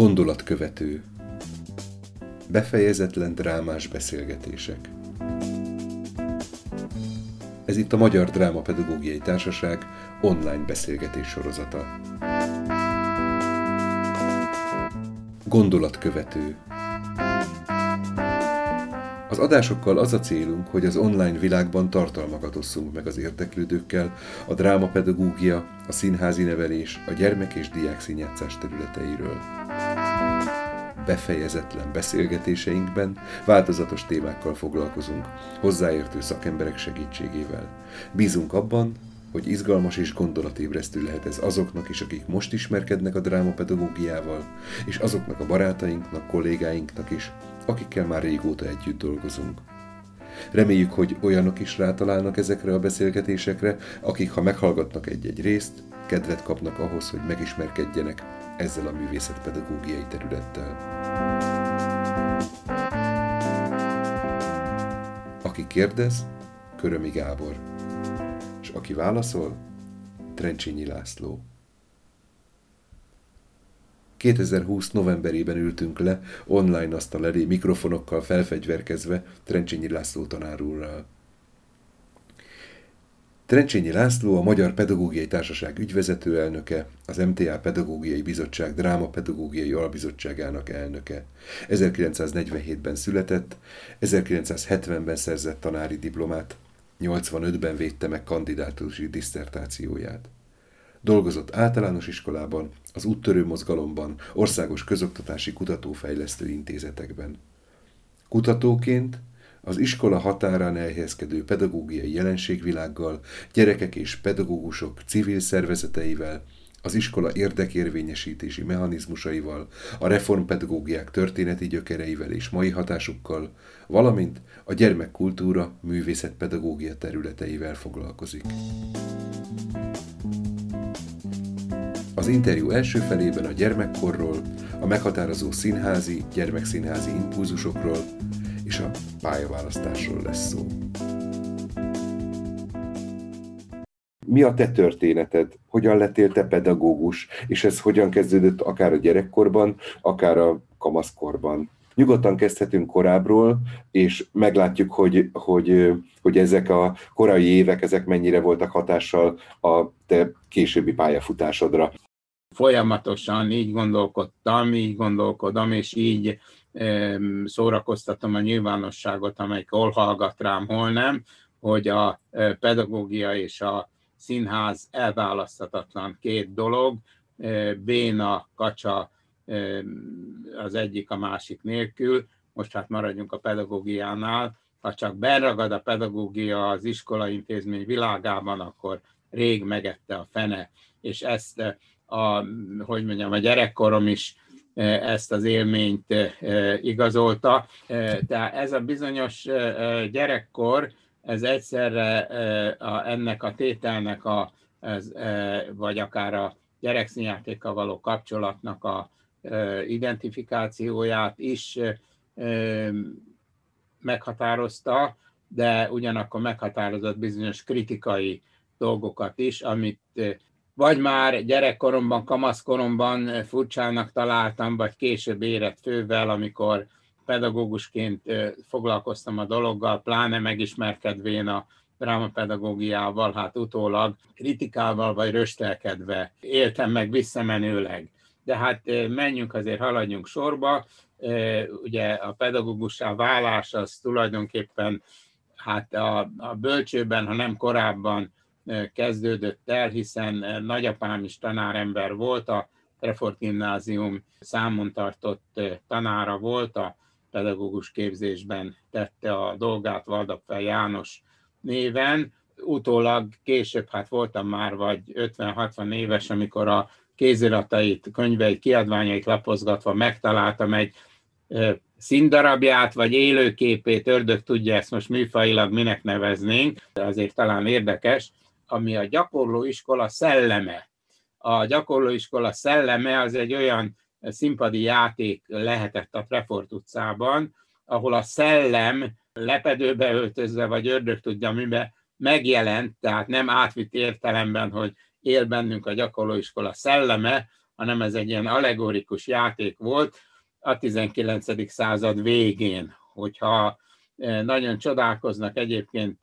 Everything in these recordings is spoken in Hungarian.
Gondolatkövető Befejezetlen drámás beszélgetések Ez itt a Magyar Drámapedagógiai Társaság online beszélgetés sorozata. Gondolatkövető az adásokkal az a célunk, hogy az online világban tartalmakat osszunk meg az érdeklődőkkel a drámapedagógia, a színházi nevelés, a gyermek és diák színjátszás területeiről. Befejezetlen beszélgetéseinkben változatos témákkal foglalkozunk, hozzáértő szakemberek segítségével. Bízunk abban, hogy izgalmas és gondolatébresztő lehet ez azoknak is, akik most ismerkednek a drámapedagógiával, és azoknak a barátainknak, kollégáinknak is, akikkel már régóta együtt dolgozunk. Reméljük, hogy olyanok is rátalálnak ezekre a beszélgetésekre, akik ha meghallgatnak egy-egy részt, kedvet kapnak ahhoz, hogy megismerkedjenek ezzel a művészetpedagógiai területtel. Aki kérdez, Körömi Gábor. És aki válaszol, Trencsényi László. 2020 novemberében ültünk le, online asztal elé mikrofonokkal felfegyverkezve Trencsényi László tanárúrral. Trencsényi László a Magyar Pedagógiai Társaság ügyvezető elnöke, az MTA Pedagógiai Bizottság Dráma Pedagógiai Albizottságának elnöke. 1947-ben született, 1970-ben szerzett tanári diplomát, 85-ben védte meg kandidátusi diszertációját. Dolgozott általános iskolában, az úttörő mozgalomban, országos közoktatási kutatófejlesztő intézetekben. Kutatóként az iskola határán elhelyezkedő pedagógiai jelenségvilággal, gyerekek és pedagógusok civil szervezeteivel, az iskola érdekérvényesítési mechanizmusaival, a reformpedagógiák történeti gyökereivel és mai hatásukkal, valamint a gyermekkultúra művészetpedagógia területeivel foglalkozik. Az interjú első felében a gyermekkorról, a meghatározó színházi, gyermekszínházi impulzusokról és a pályaválasztásról lesz szó. Mi a te történeted? Hogyan lettél te pedagógus? És ez hogyan kezdődött akár a gyerekkorban, akár a kamaszkorban? Nyugodtan kezdhetünk korábbról, és meglátjuk, hogy, hogy, hogy ezek a korai évek, ezek mennyire voltak hatással a te későbbi pályafutásodra folyamatosan így gondolkodtam, így gondolkodom, és így szórakoztatom a nyilvánosságot, amelyik hol hallgat rám, hol nem, hogy a e, pedagógia és a színház elválaszthatatlan két dolog, e, béna, kacsa az egyik a másik nélkül, most hát maradjunk a pedagógiánál, ha csak beragad a pedagógia az iskolaintézmény világában, akkor rég megette a fene, és ezt a, hogy mondjam, a gyerekkorom is e, ezt az élményt e, igazolta. E, tehát ez a bizonyos gyerekkor, ez egyszerre a, ennek a tételnek, a, vagy akár a gyerekszínjátékkal való kapcsolatnak a identifikációját is meghatározta, de ugyanakkor meghatározott bizonyos kritikai dolgokat is, amit vagy már gyerekkoromban, kamaszkoromban furcsának találtam, vagy később érett fővel, amikor pedagógusként foglalkoztam a dologgal, pláne megismerkedvén a drámapedagógiával, hát utólag kritikával vagy röstelkedve éltem meg visszamenőleg. De hát menjünk azért, haladjunk sorba. Ugye a pedagógussá válás az tulajdonképpen hát a, a bölcsőben, ha nem korábban kezdődött el, hiszen nagyapám is tanárember volt, a Trefort Gimnázium számon tartott tanára volt, a pedagógus képzésben tette a dolgát Valdapfel János néven. Utólag később, hát voltam már vagy 50-60 éves, amikor a kéziratait, könyveit, kiadványait lapozgatva megtaláltam egy színdarabját, vagy élőképét, ördög tudja ezt most műfajilag minek neveznénk, de azért talán érdekes, ami a gyakorlóiskola szelleme. A gyakorlóiskola szelleme az egy olyan színpadi játék lehetett a Prefort utcában, ahol a szellem lepedőbe öltözve, vagy ördög tudja mibe, megjelent, tehát nem átvitt értelemben, hogy él bennünk a gyakorlóiskola szelleme, hanem ez egy ilyen allegorikus játék volt a 19. század végén, hogyha nagyon csodálkoznak egyébként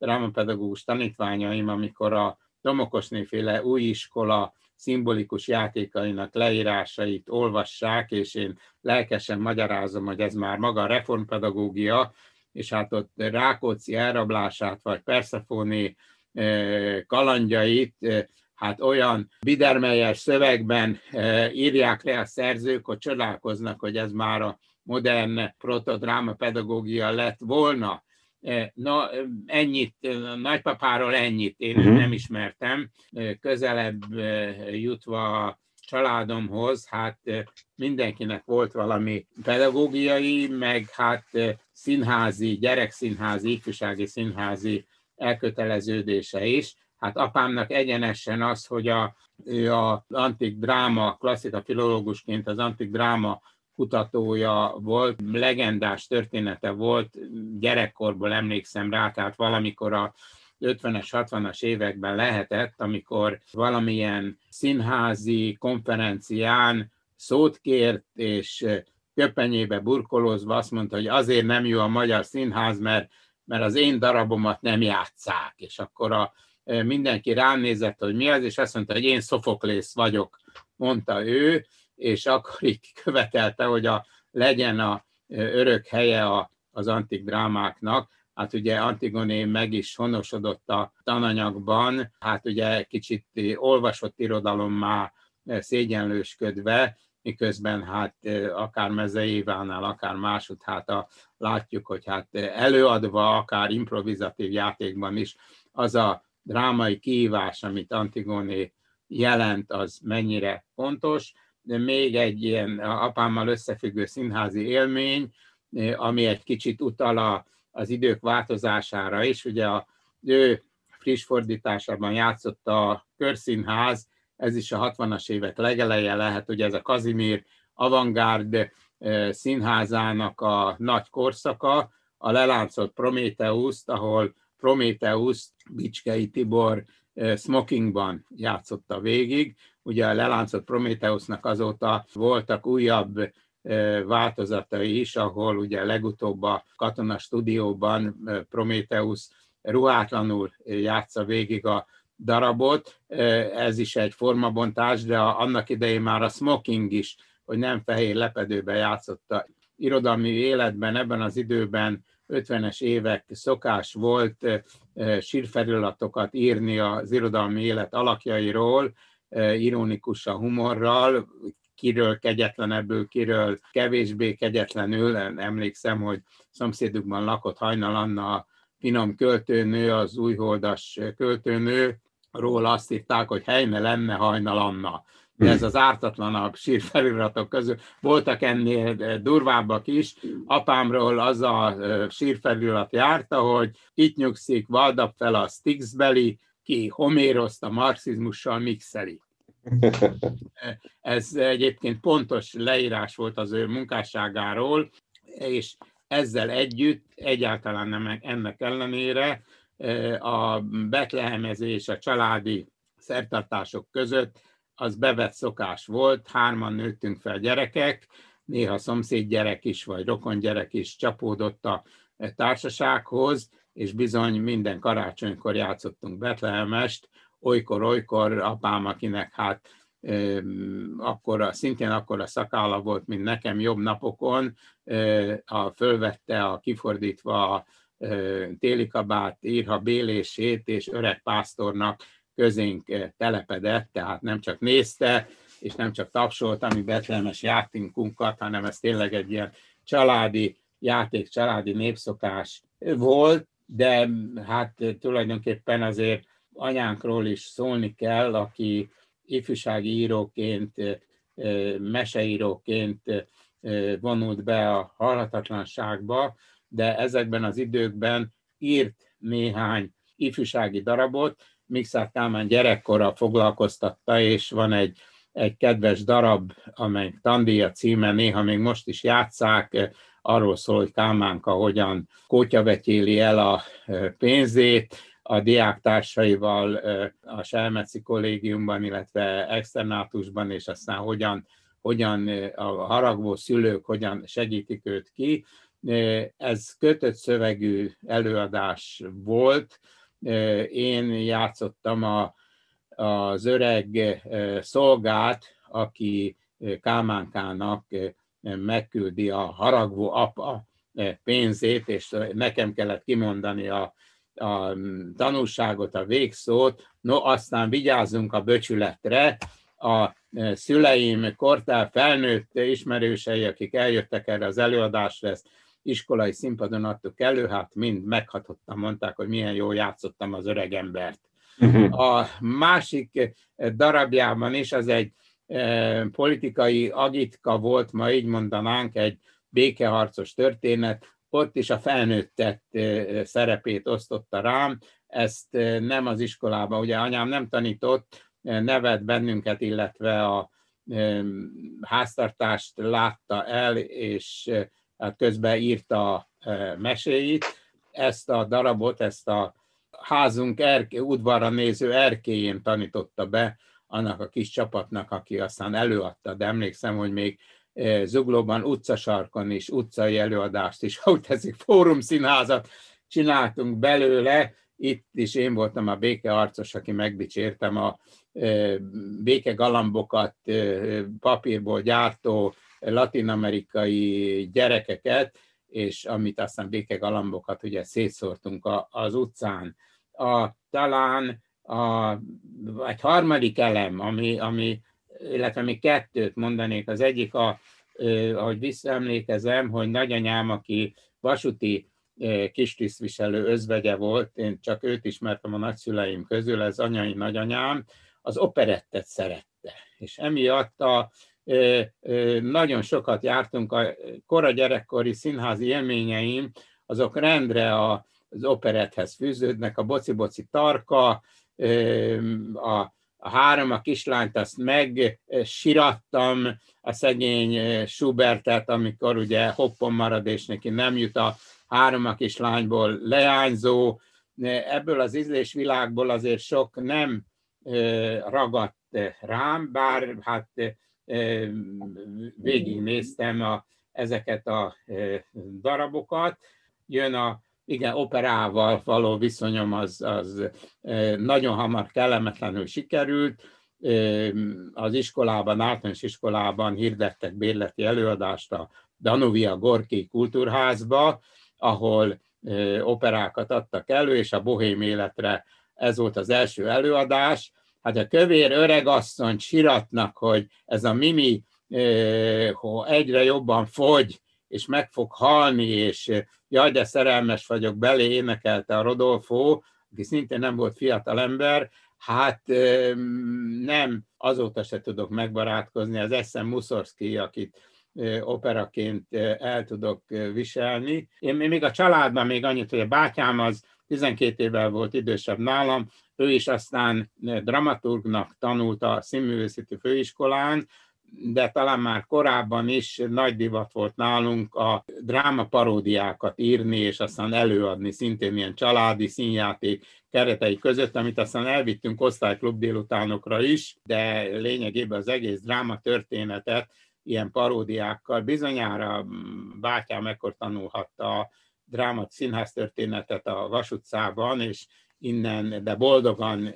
drámapedagógus tanítványaim, amikor a Domokosnéféle új iskola szimbolikus játékainak leírásait olvassák, és én lelkesen magyarázom, hogy ez már maga a reformpedagógia, és hát ott Rákóczi elrablását, vagy Persefóni kalandjait, hát olyan bidermelyes szövegben írják le a szerzők, hogy csodálkoznak, hogy ez már a modern protodráma pedagógia lett volna. Na, ennyit, nagypapáról ennyit, én uh-huh. nem ismertem. Közelebb jutva a családomhoz, hát mindenkinek volt valami pedagógiai, meg hát színházi, gyerekszínházi, ifjúsági színházi elköteleződése is. Hát apámnak egyenesen az, hogy a, ő a antik dráma, klasszika filológusként az antik dráma kutatója volt, legendás története volt, gyerekkorból emlékszem rá, tehát valamikor a 50-es, 60-as években lehetett, amikor valamilyen színházi konferencián szót kért, és köpenyébe burkolózva azt mondta, hogy azért nem jó a magyar színház, mert, mert az én darabomat nem játszák. És akkor a, mindenki rám nézett, hogy mi az, és azt mondta, hogy én Szofoklész vagyok, mondta ő, és akkor így követelte, hogy a, legyen a örök helye a, az antik drámáknak. Hát ugye Antigoné meg is honosodott a tananyagban, hát ugye kicsit olvasott irodalommá szégyenlősködve, miközben hát akár Mezei akár máshogy, hát a, látjuk, hogy hát előadva, akár improvizatív játékban is az a drámai kihívás, amit Antigoné jelent, az mennyire fontos még egy ilyen apámmal összefüggő színházi élmény, ami egy kicsit utal a, az idők változására is. Ugye a ő friss fordításában játszott a Körszínház, ez is a 60-as évek legeleje lehet, ugye ez a Kazimír Avantgárd színházának a nagy korszaka, a leláncolt Prométeuszt, ahol Prométeuszt Bicskei Tibor smokingban játszotta végig. Ugye a leláncolt Prometheusnak azóta voltak újabb változatai is, ahol ugye legutóbb a katona stúdióban Prometheus ruhátlanul játsza végig a darabot. Ez is egy formabontás, de annak idején már a smoking is, hogy nem fehér lepedőbe játszotta. Irodalmi életben ebben az időben 50-es évek szokás volt sírfeliratokat írni az irodalmi élet alakjairól, ironikusan humorral, kiről kegyetlenebből, kiről kevésbé kegyetlenül. Emlékszem, hogy szomszédukban lakott Hajnal Anna, finom költőnő, az újholdas költőnő, róla azt írták, hogy helyne lenne Hajnal Anna de ez az ártatlanabb sírfeliratok közül. Voltak ennél durvábbak is. Apámról az a sírfelirat járta, hogy itt nyugszik, valdap fel a Stixbeli, ki Homéroszt a marxizmussal mixeli. Ez egyébként pontos leírás volt az ő munkásságáról, és ezzel együtt, egyáltalán nem ennek ellenére, a betlehemezés, a családi szertartások között az bevett szokás volt, hárman nőttünk fel gyerekek, néha szomszéd gyerek is, vagy rokon gyerek is csapódott a társasághoz, és bizony minden karácsonykor játszottunk Betlehemest, olykor-olykor apám, akinek hát akkora, szintén akkora szakálla volt, mint nekem jobb napokon, a, fölvette a kifordítva a téli kabát, írha bélését, és öreg pásztornak közénk telepedett, tehát nem csak nézte, és nem csak tapsolt, ami betlemes játékunkat, hanem ez tényleg egy ilyen családi játék, családi népszokás volt, de hát tulajdonképpen azért anyánkról is szólni kell, aki ifjúsági íróként, meseíróként vonult be a halhatatlanságba, de ezekben az időkben írt néhány ifjúsági darabot, Mixár Kálmán gyerekkora foglalkoztatta, és van egy, egy kedves darab, amely Tandíja címe, néha még most is játszák, arról szól, hogy Kálmánka hogyan kótyavetyéli el a pénzét, a diáktársaival a Selmeci kollégiumban, illetve externátusban, és aztán hogyan, hogyan a haragvó szülők hogyan segítik őt ki. Ez kötött szövegű előadás volt. Én játszottam a, az öreg szolgát, aki Kálmánkának megküldi a haragvó apa pénzét, és nekem kellett kimondani a, a tanulságot, a végszót, no aztán vigyázzunk a böcsületre, a szüleim, kortál felnőtt ismerősei, akik eljöttek erre az előadásra, ezt iskolai színpadon adtuk elő, hát mind meghatottam, mondták, hogy milyen jól játszottam az öreg embert. Uh-huh. A másik darabjában is, az egy politikai agitka volt, ma így mondanánk, egy békeharcos történet, ott is a felnőttet szerepét osztotta rám, ezt nem az iskolában, ugye anyám nem tanított, nevet bennünket, illetve a háztartást látta el, és hát közben írta a meséit. Ezt a darabot, ezt a házunk erké, udvarra néző erkéjén tanította be annak a kis csapatnak, aki aztán előadta, de emlékszem, hogy még Zuglóban utcasarkon is, utcai előadást is, ahogy teszik, fórum színházat csináltunk belőle, itt is én voltam a békearcos, aki megdicsértem a béke galambokat papírból gyártó latinamerikai gyerekeket, és amit aztán béke galambokat ugye szétszórtunk az utcán. A, talán a, egy harmadik elem, ami, ami illetve még kettőt mondanék. Az egyik, a, ahogy visszaemlékezem, hogy nagyanyám, aki vasúti kistisztviselő özvegye volt, én csak őt ismertem a nagyszüleim közül, ez anyai nagyanyám, az operettet szerette. És emiatt a, nagyon sokat jártunk, a kora gyerekkori színházi élményeim, azok rendre a, az operethez fűződnek, a boci-boci tarka, a a három a kislányt azt megsirattam, a szegény Schubertet, amikor ugye hoppon marad, és neki nem jut a három a kislányból leányzó. Ebből az ízlésvilágból azért sok nem ragadt rám, bár hát végignéztem a, ezeket a darabokat. Jön a igen, operával való viszonyom az, az nagyon hamar kellemetlenül sikerült. Az iskolában, általános iskolában hirdettek bérleti előadást a Danuvia Gorki kultúrházba, ahol operákat adtak elő, és a bohém életre ez volt az első előadás. Hát a kövér öregasszony siratnak, hogy ez a Mimi egyre jobban fogy, és meg fog halni, és jaj, de szerelmes vagyok belé, énekelte a Rodolfo, aki szintén nem volt fiatal ember, hát nem, azóta se tudok megbarátkozni, az Eszem Muszorszki, akit operaként el tudok viselni. Én még a családban még annyit, hogy a bátyám az 12 évvel volt idősebb nálam, ő is aztán dramaturgnak tanult a színművészeti főiskolán, de talán már korábban is nagy divat volt nálunk a dráma paródiákat írni, és aztán előadni szintén ilyen családi színjáték keretei között, amit aztán elvittünk osztályklub délutánokra is, de lényegében az egész dráma történetet ilyen paródiákkal bizonyára bátyám ekkor tanulhatta a dráma színház történetet a Vasutcában, és innen, de boldogan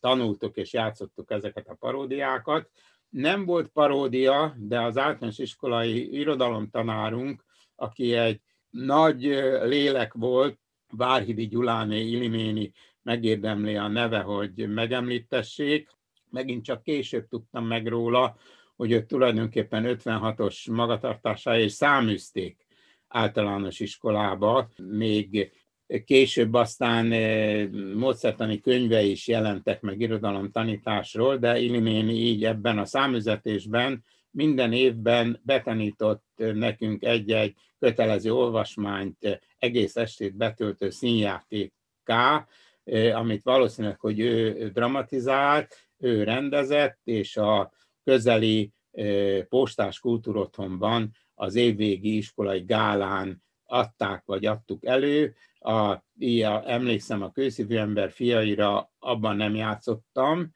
tanultuk és játszottuk ezeket a paródiákat nem volt paródia, de az általános iskolai irodalomtanárunk, aki egy nagy lélek volt, Várhidi Gyuláné Iliméni megérdemli a neve, hogy megemlítessék. Megint csak később tudtam meg róla, hogy őt tulajdonképpen 56-os magatartásáért száműzték általános iskolába, még Később aztán eh, módszertani könyve is jelentek meg irodalom tanításról, de Ilinéni így ebben a számüzetésben minden évben betanított nekünk egy-egy kötelező olvasmányt, egész estét betöltő színjátékká, eh, amit valószínűleg, hogy ő dramatizált, ő rendezett, és a közeli eh, postás kultúrotthonban az évvégi iskolai gálán adták, vagy adtuk elő. A, ilyen, emlékszem, a kőszívű ember fiaira abban nem játszottam,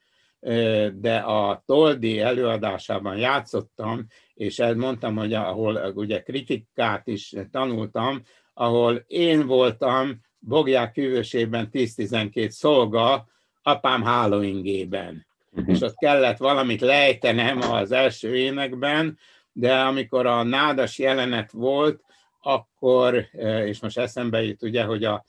de a Toldi előadásában játszottam, és mondtam, hogy ahol ugye kritikát is tanultam, ahol én voltam Bogják hűvösében 10-12 szolga, apám hálóingében. Uh-huh. És ott kellett valamit lejtenem az első énekben, de amikor a nádas jelenet volt, akkor, és most eszembe jut ugye, hogy a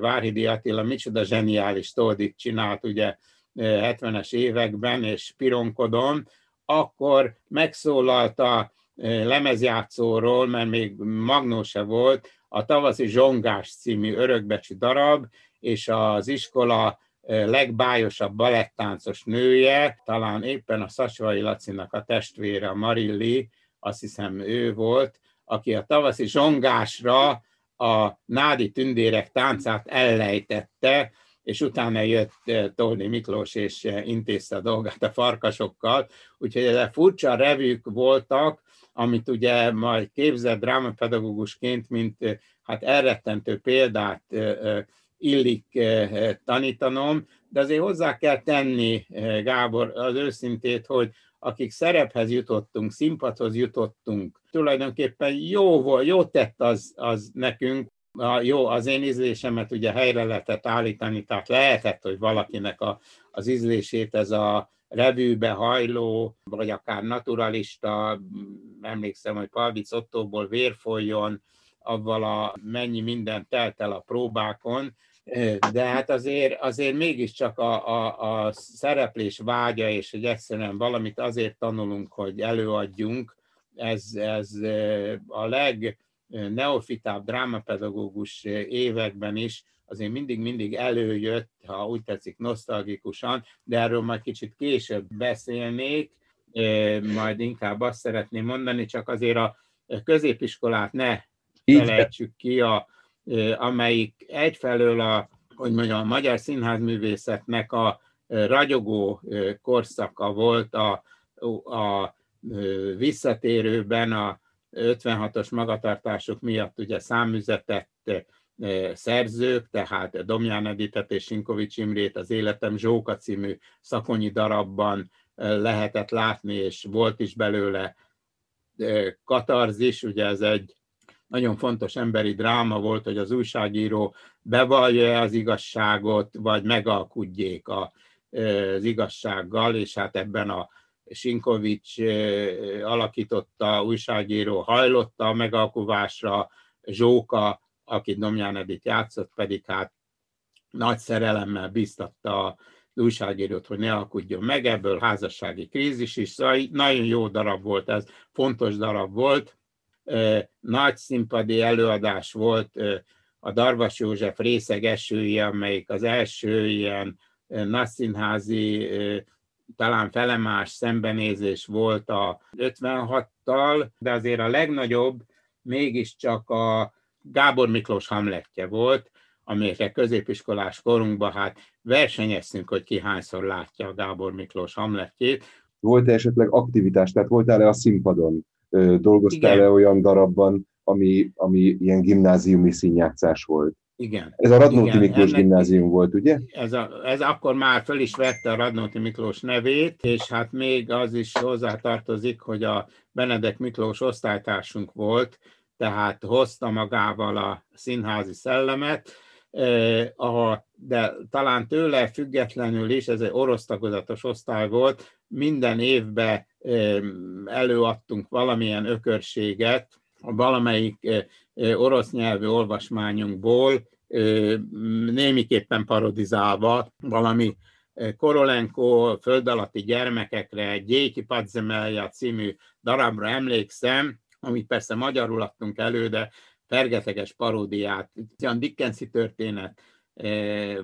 Várhidi Attila micsoda zseniális toldit csinált ugye 70-es években, és pironkodom, akkor megszólalt a lemezjátszóról, mert még Magnó se volt, a Tavaszi Zsongás című örökbecsű darab, és az iskola legbájosabb balettáncos nője, talán éppen a Szacsvai Lacinak a testvére, a Marilli, azt hiszem ő volt, aki a tavaszi zsongásra a nádi tündérek táncát ellejtette, és utána jött Tolni Miklós, és intézte a dolgát a farkasokkal. Úgyhogy ezek furcsa revűk voltak, amit ugye majd képzett drámapedagógusként, mint hát elrettentő példát illik tanítanom, de azért hozzá kell tenni, Gábor, az őszintét, hogy akik szerephez jutottunk, színpadhoz jutottunk, tulajdonképpen jó, volt, jó tett az, az nekünk, a, jó, az én ízlésemet ugye helyre lehetett állítani, tehát lehetett, hogy valakinek a, az ízlését ez a revűbe hajló, vagy akár naturalista, emlékszem, hogy Palvic Ottóból vér folyjon, avval a mennyi minden telt el a próbákon, de hát azért, azért mégiscsak a, a, a szereplés vágya, és hogy egyszerűen valamit azért tanulunk, hogy előadjunk, ez, ez a legneofitább drámapedagógus években is azért mindig-mindig előjött, ha úgy tetszik, nosztalgikusan, de erről majd kicsit később beszélnék, majd inkább azt szeretném mondani, csak azért a középiskolát ne felejtsük ki, a, amelyik egyfelől a, hogy mondjam, a magyar színházművészetnek a ragyogó korszaka volt a, a visszatérőben a 56-os magatartások miatt ugye számüzetett szerzők, tehát Domján Editet és Sinkovics Imrét az Életem Zsóka című szakonyi darabban lehetett látni, és volt is belőle katarzis, ugye ez egy nagyon fontos emberi dráma volt, hogy az újságíró bevallja az igazságot, vagy megalkudjék a, az igazsággal, és hát ebben a Sinkovics alakította újságíró hajlotta a megalkuvásra, Zsóka, aki Domján Edith játszott, pedig hát nagy szerelemmel biztatta a újságírót, hogy ne alkudjon meg, ebből házassági krízis is, szóval nagyon jó darab volt ez, fontos darab volt, nagy színpadi előadás volt a Darvas József részeg esője, amelyik az első ilyen nagyszínházi, talán felemás szembenézés volt a 56-tal, de azért a legnagyobb mégiscsak a Gábor Miklós Hamletje volt, amelyekre középiskolás korunkban hát versenyeztünk, hogy ki hányszor látja a Gábor Miklós Hamletjét. Volt-e esetleg aktivitás, tehát voltál-e a színpadon? Dolgoztál-e olyan darabban, ami, ami ilyen gimnáziumi színjátszás volt? Igen. Ez a Radnóti Igen, Miklós ennek, gimnázium volt, ugye? Ez, a, ez akkor már föl is vette a Radnóti Miklós nevét, és hát még az is hozzátartozik, hogy a Benedek Miklós osztálytársunk volt, tehát hozta magával a színházi szellemet, eh, de talán tőle függetlenül is, ez egy orosz tagozatos osztály volt, minden évben előadtunk valamilyen ökörséget, valamelyik orosz nyelvű olvasmányunkból, némiképpen parodizálva valami Korolenko föld alatti gyermekekre, Gyéki Padzemelja című darabra emlékszem, amit persze magyarul adtunk elő, de fergeteges paródiát, olyan Dickensi történet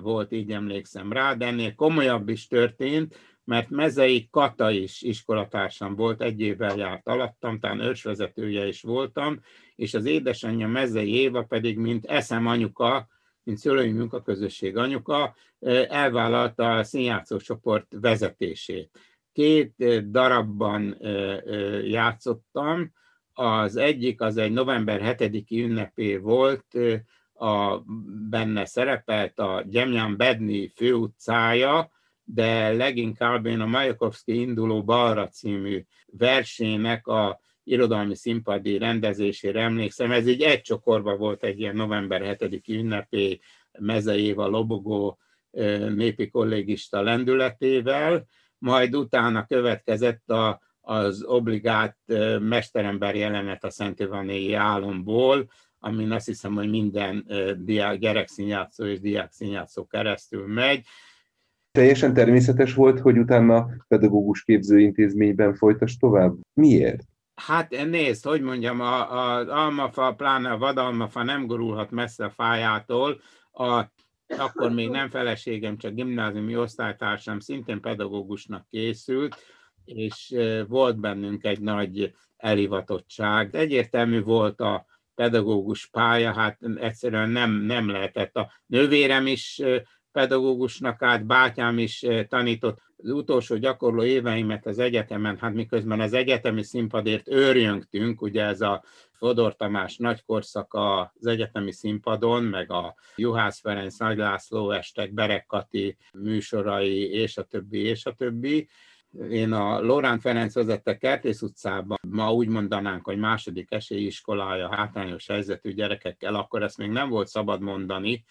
volt, így emlékszem rá, de ennél komolyabb is történt, mert Mezei Kata is iskolatársam volt, egy évvel járt alattam, talán ősvezetője is voltam, és az édesanyja Mezei Éva pedig, mint eszem anyuka, mint szülői munkaközösség anyuka, elvállalta a színjátszó csoport vezetését. Két darabban játszottam, Az egyik az egy november 7-i ünnepé volt, a, benne szerepelt a Gyemján Bedni főutcája, de leginkább én a Majakovszki induló balra című versének a irodalmi színpadi rendezésére emlékszem. Ez így egy csokorba volt egy ilyen november 7-i ünnepé mezejével lobogó népi kollégista lendületével, majd utána következett a, az obligát mesterember jelenet a Szent Ivanéi álomból, amin azt hiszem, hogy minden diák, gyerekszínjátszó és diákszínjátszó keresztül megy. Teljesen természetes volt, hogy utána pedagógus képzőintézményben folytas tovább. Miért? Hát nézd, hogy mondjam, az almafa, pláne a vadalmafa nem gurulhat messze a fájától. A, akkor még nem feleségem, csak gimnáziumi osztálytársam szintén pedagógusnak készült, és volt bennünk egy nagy elhivatottság. Egyértelmű volt a pedagógus pálya, hát egyszerűen nem, nem lehetett. A nővérem is pedagógusnak át, bátyám is tanított. Az utolsó gyakorló éveimet az egyetemen, hát miközben az egyetemi színpadért őrjöngtünk, ugye ez a Fodor Tamás nagy korszaka az egyetemi színpadon, meg a Juhász Ferenc, Nagy László estek, Berek Kati műsorai, és a többi, és a többi. Én a Lorán Ferenc vezette Kertész utcában, ma úgy mondanánk, hogy második esélyiskolája hátrányos helyzetű gyerekekkel, akkor ezt még nem volt szabad mondani,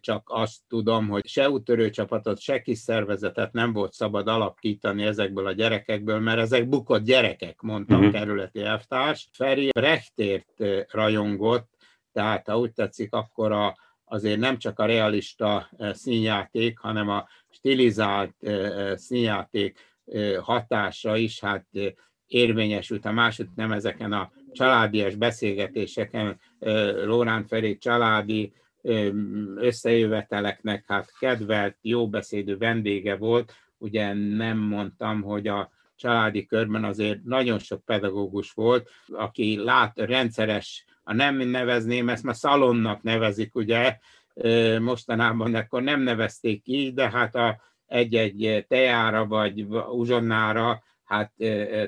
csak azt tudom, hogy se úttörő csapatot, se kis szervezetet nem volt szabad alapítani ezekből a gyerekekből, mert ezek bukott gyerekek, mondta a kerületi elvtárs. Feri Rechtért rajongott, tehát ha úgy tetszik, akkor a, azért nem csak a realista színjáték, hanem a stilizált színjáték hatása is hát érvényesült a második nem ezeken a családias beszélgetéseken, Lórán Feri családi összejöveteleknek hát kedvelt, jóbeszédű vendége volt. Ugye nem mondtam, hogy a családi körben azért nagyon sok pedagógus volt, aki lát rendszeres, a nem nevezném, ezt már szalonnak nevezik, ugye, mostanában akkor nem nevezték így, de hát a egy-egy tejára vagy uzsonnára, hát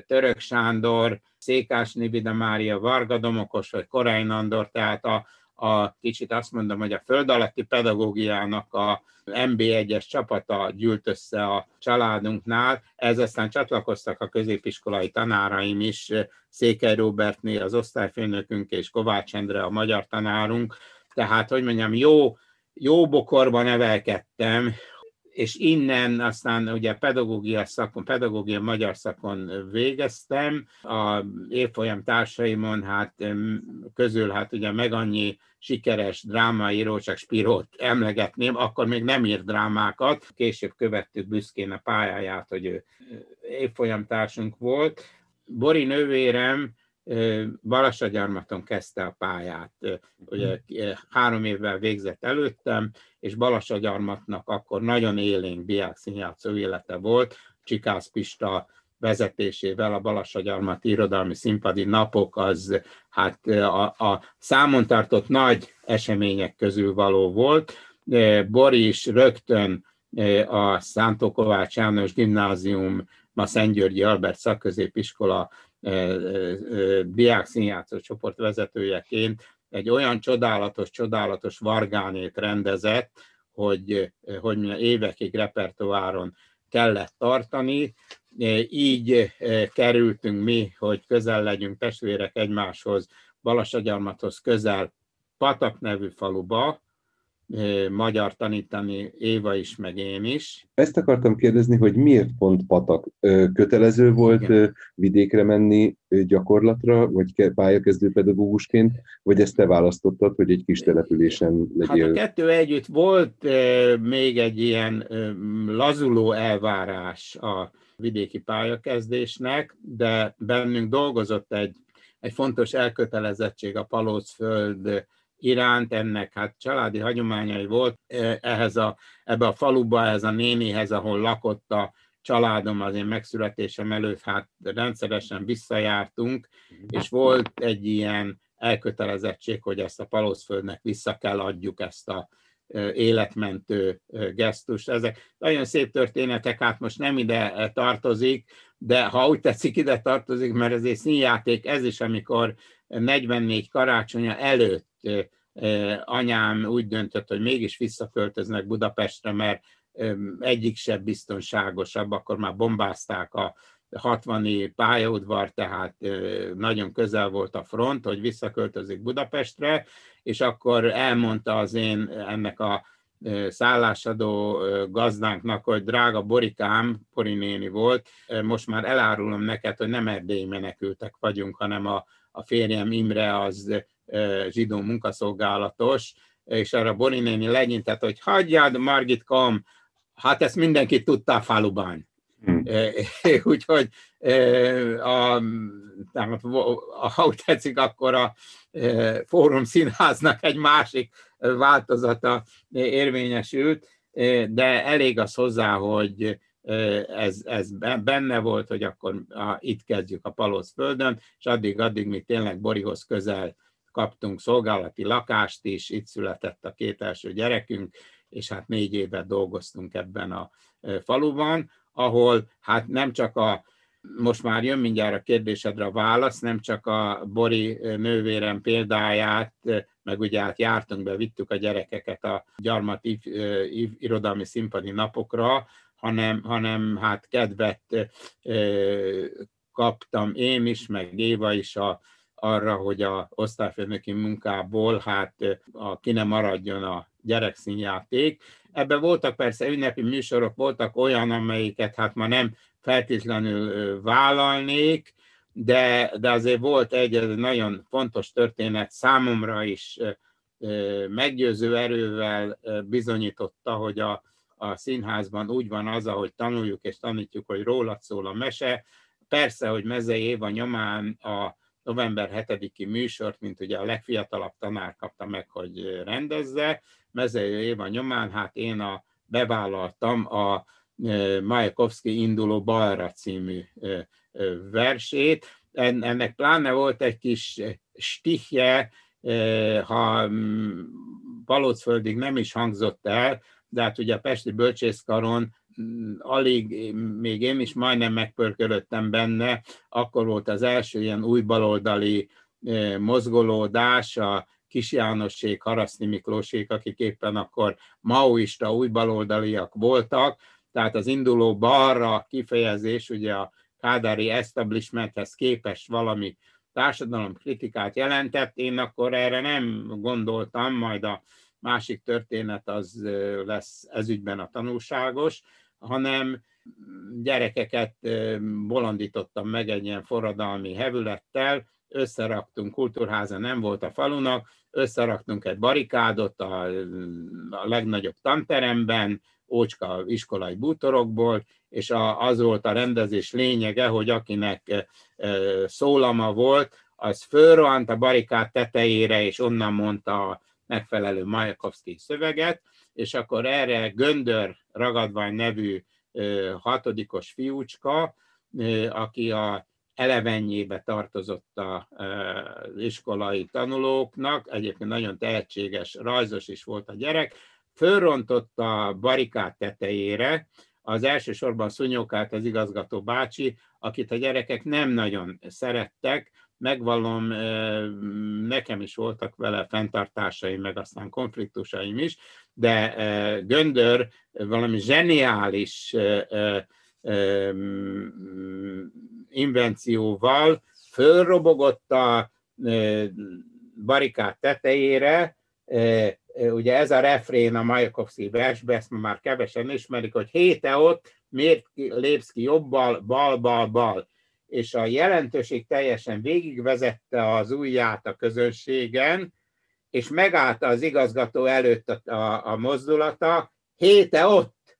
Török Sándor, Székás Nibida Mária, Varga Domokos vagy Korai Nandor, tehát a, a kicsit azt mondom, hogy a föld alatti pedagógiának a MB1-es csapata gyűlt össze a családunknál, ez aztán csatlakoztak a középiskolai tanáraim is, Székely Robertné, az osztályfőnökünk és Kovács Endre, a magyar tanárunk, tehát, hogy mondjam, jó, jó bokorban nevelkedtem, és innen aztán ugye pedagógia szakon, pedagógia magyar szakon végeztem, a évfolyam társaimon hát közül hát ugye meg annyi sikeres drámaíró, csak Spirót emlegetném, akkor még nem írt drámákat, később követtük büszkén a pályáját, hogy ő évfolyam társunk volt. Bori nővérem Balassagyarmaton kezdte a pályát, ugye három évvel végzett előttem, és Balassagyarmatnak akkor nagyon élénk diák színjátszó élete volt, Csikász Pista vezetésével a Balassagyarmat irodalmi színpadi napok az hát a, a számon tartott nagy események közül való volt. Bori is rögtön a Szántó Kovács János Gimnázium, ma Szentgyörgyi Albert szakközépiskola diák színjátszó csoport vezetőjeként egy olyan csodálatos, csodálatos vargánét rendezett, hogy, hogy évekig repertoáron kellett tartani. Így kerültünk mi, hogy közel legyünk testvérek egymáshoz, Balassagyarmathoz közel, Patak nevű faluba, magyar tanítani Éva is, meg én is. Ezt akartam kérdezni, hogy miért pont patak? Kötelező volt Igen. vidékre menni gyakorlatra, vagy pályakezdő pedagógusként, vagy ezt te választottad, hogy egy kis településen legyél? Hát a kettő együtt volt még egy ilyen lazuló elvárás a vidéki pályakezdésnek, de bennünk dolgozott egy, egy fontos elkötelezettség a Palócföld iránt, ennek hát családi hagyományai volt, e, ehhez a, ebbe a faluba, ehhez a nénihez, ahol lakott a családom az én megszületésem előtt, hát rendszeresen visszajártunk, és volt egy ilyen elkötelezettség, hogy ezt a Palószföldnek vissza kell adjuk ezt a életmentő gesztus. Ezek nagyon szép történetek, hát most nem ide tartozik, de ha úgy tetszik, ide tartozik, mert ez egy színjáték, ez is, amikor 44 karácsonya előtt anyám úgy döntött, hogy mégis visszaköltöznek Budapestre, mert egyik sem biztonságosabb, akkor már bombázták a 60-i pályaudvar, tehát nagyon közel volt a front, hogy visszaköltözik Budapestre, és akkor elmondta az én ennek a szállásadó gazdánknak, hogy drága Borikám, Pori néni volt, most már elárulom neked, hogy nem erdélyi menekültek vagyunk, hanem a, a férjem Imre az zsidó munkaszolgálatos, és arra Bori néni legyintett, hogy hagyjad, Margit, kom, hát ezt mindenki tudta a faluban. Hmm. Úgyhogy a, tehát, ha úgy tetszik, akkor a Fórum Színháznak egy másik változata érvényesült, de elég az hozzá, hogy ez, ez benne volt, hogy akkor a, itt kezdjük a Palosz földön, és addig-addig mi tényleg Borihoz közel kaptunk szolgálati lakást is, itt született a két első gyerekünk, és hát négy évet dolgoztunk ebben a faluban, ahol hát nem csak a, most már jön mindjárt a kérdésedre a válasz, nem csak a Bori nővérem példáját, meg ugye hát jártunk be, vittük a gyerekeket a gyarmat irodalmi színpadi napokra, hanem, hanem hát kedvet kaptam én is, meg Éva is a, arra, hogy a osztályfőnöki munkából hát a, ki nem maradjon a gyerekszínjáték. Ebben voltak persze ünnepi műsorok, voltak olyan, amelyiket hát ma nem feltétlenül vállalnék, de, de azért volt egy, egy nagyon fontos történet számomra is meggyőző erővel bizonyította, hogy a, a színházban úgy van az, ahogy tanuljuk és tanítjuk, hogy rólad szól a mese. Persze, hogy Mezei Éva nyomán a november 7-i műsort, mint ugye a legfiatalabb tanár kapta meg, hogy rendezze. Mezei Éva nyomán, hát én a, bevállaltam a Majakovszki induló balra című versét. Ennek pláne volt egy kis stihje, ha Palocföldig nem is hangzott el, de hát ugye a Pesti Bölcsészkaron alig, még én is majdnem megpörkölöttem benne, akkor volt az első ilyen új baloldali mozgolódás, a Kis Jánosség, Haraszti Miklósék, akik éppen akkor maoista új baloldaliak voltak, tehát az induló balra kifejezés ugye a kádári establishmenthez képest valami társadalom kritikát jelentett, én akkor erre nem gondoltam, majd a másik történet az lesz ezügyben a tanulságos, hanem gyerekeket bolondítottam meg egy ilyen forradalmi hevülettel, összeraktunk, kultúrháza nem volt a falunak, összeraktunk egy barikádot a, a legnagyobb tanteremben, ócska iskolai bútorokból, és a, az volt a rendezés lényege, hogy akinek szólama volt, az fölrohant a barikád tetejére, és onnan mondta a megfelelő Majakovszki szöveget, és akkor erre Göndör ragadvány nevű hatodikos fiúcska, aki a elevenjébe tartozott az iskolai tanulóknak, egyébként nagyon tehetséges, rajzos is volt a gyerek, fölrontott a barikád tetejére, az elsősorban Szunyókát az igazgató bácsi, akit a gyerekek nem nagyon szerettek, megvallom, nekem is voltak vele fenntartásaim, meg aztán konfliktusaim is, de Göndör valami zseniális invencióval fölrobogott a barikád tetejére, ugye ez a refrén a Majakovszki versbe, ezt már kevesen ismerik, hogy héte ott, miért lépsz ki jobbal, bal, bal, bal. És a jelentőség teljesen végigvezette az ujját a közönségen, és megállta az igazgató előtt a, a, a mozdulata, héte ott,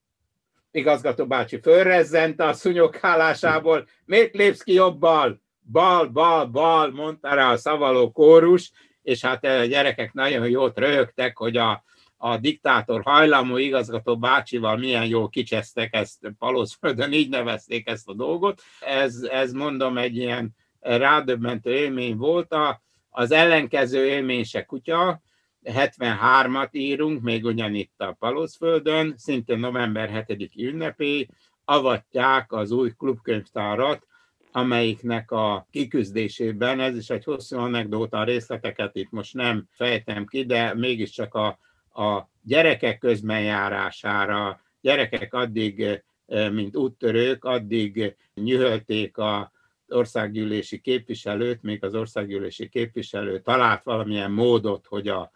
igazgató bácsi fölrezzent a szunyokálásából, miért lépsz ki jobbal? Bal, bal, bal, mondta rá a szavaló kórus, és hát a gyerekek nagyon jót röhögtek, hogy a, a diktátor hajlamú igazgató bácsival milyen jól kicsesztek ezt Palózföldön, így nevezték ezt a dolgot. Ez, ez mondom egy ilyen rádöbbentő élmény volt. A, az ellenkező élmény se kutya, 73-at írunk, még ugyanitt a Palózföldön, szintén november 7 ünnepé, avatják az új klubkönyvtárat, amelyiknek a kiküzdésében, ez is egy hosszú anekdóta, a részleteket itt most nem fejtem ki, de mégiscsak a, a gyerekek közbenjárására, gyerekek addig, mint úttörők, addig nyühölték a országgyűlési képviselőt, még az országgyűlési képviselő talált valamilyen módot, hogy a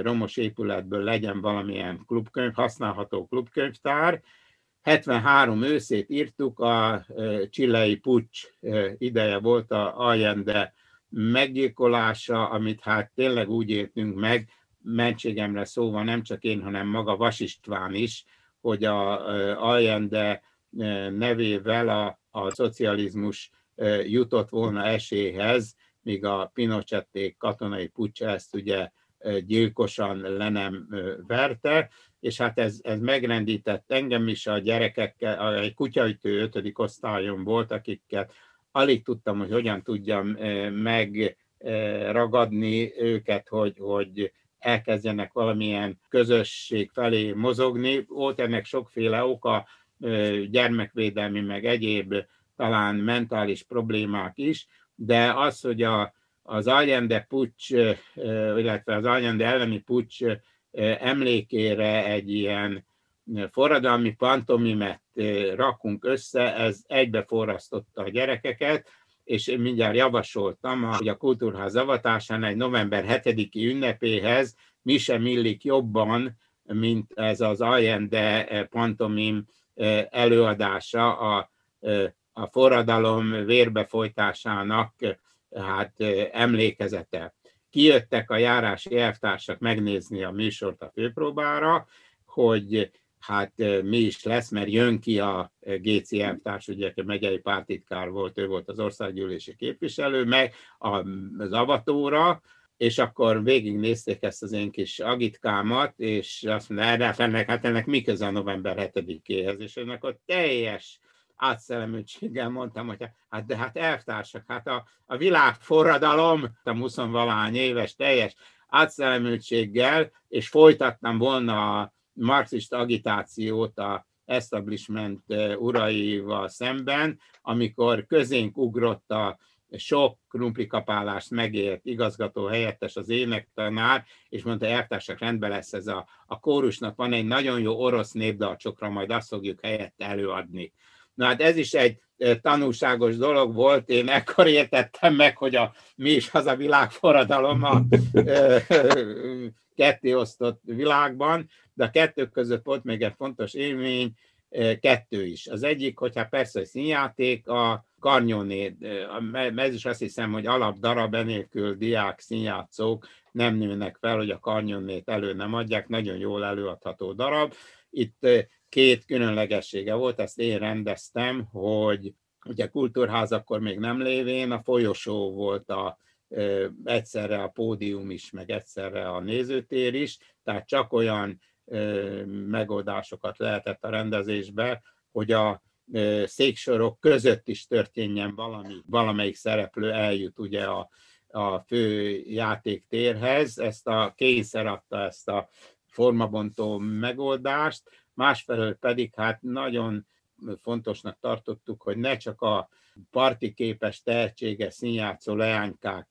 romos épületből legyen valamilyen klubkönyv, használható klubkönyvtár. 73 őszét írtuk, a csillai pucs ideje volt a Allende meggyilkolása, amit hát tényleg úgy értünk meg, mentségemre szóval nem csak én, hanem maga Vas István is, hogy a Allende nevével a, a szocializmus jutott volna esélyhez, míg a Pinochették katonai pucs ezt ugye gyilkosan le nem verte, és hát ez, ez megrendített engem is a gyerekekkel, egy kutyaütő ötödik osztályon volt, akikkel alig tudtam, hogy hogyan tudjam megragadni őket, hogy, hogy elkezdjenek valamilyen közösség felé mozogni. Volt ennek sokféle oka, gyermekvédelmi, meg egyéb talán mentális problémák is, de az, hogy a, az Allende pucs, illetve az Allende elleni pucs emlékére egy ilyen forradalmi pantomimet rakunk össze, ez egybeforrasztotta a gyerekeket, és én mindjárt javasoltam, hogy a Kultúrház avatásán egy november 7-i ünnepéhez mi sem illik jobban, mint ez az Allende pantomim előadása a a forradalom vérbefolytásának hát emlékezete. Kijöttek a járási elvtársak megnézni a műsort a főpróbára, hogy hát mi is lesz, mert jön ki a GC elvtárs, ugye a megyei pártitkár volt, ő volt az országgyűlési képviselő, meg az avatóra, és akkor végignézték ezt az én kis agitkámat, és azt mondta, ennek, hát ennek mi köze a november 7-éhez, és ennek a teljes átszellemültséggel mondtam, hogy hát de hát elvtársak, hát a, a világforradalom, a 20 valány éves teljes átszellemültséggel, és folytattam volna a marxista agitációt a establishment uraival szemben, amikor közénk ugrott a sok krumplikapálást megért igazgató helyettes az énektanár, és mondta, eltársak, rendben lesz ez a, a kórusnak, van egy nagyon jó orosz népdalcsokra, majd azt fogjuk helyette előadni. Na hát ez is egy tanulságos dolog volt, én ekkor értettem meg, hogy a, mi is az a világforradalom a kettéosztott világban, de a kettő között volt még egy fontos élmény, kettő is. Az egyik, hogyha persze a színjáték, a karnyóné, ez is azt hiszem, hogy alapdarab enélkül diák színjátszók nem nőnek fel, hogy a karnyónét elő nem adják, nagyon jól előadható darab. Itt két különlegessége volt, ezt én rendeztem, hogy ugye kultúrház akkor még nem lévén, a folyosó volt a, egyszerre a pódium is, meg egyszerre a nézőtér is, tehát csak olyan megoldásokat lehetett a rendezésbe, hogy a széksorok között is történjen valami, valamelyik szereplő eljut ugye a, a fő játéktérhez, ezt a kényszer adta ezt a formabontó megoldást, másfelől pedig hát nagyon fontosnak tartottuk, hogy ne csak a parti képes, tehetséges színjátszó leánykák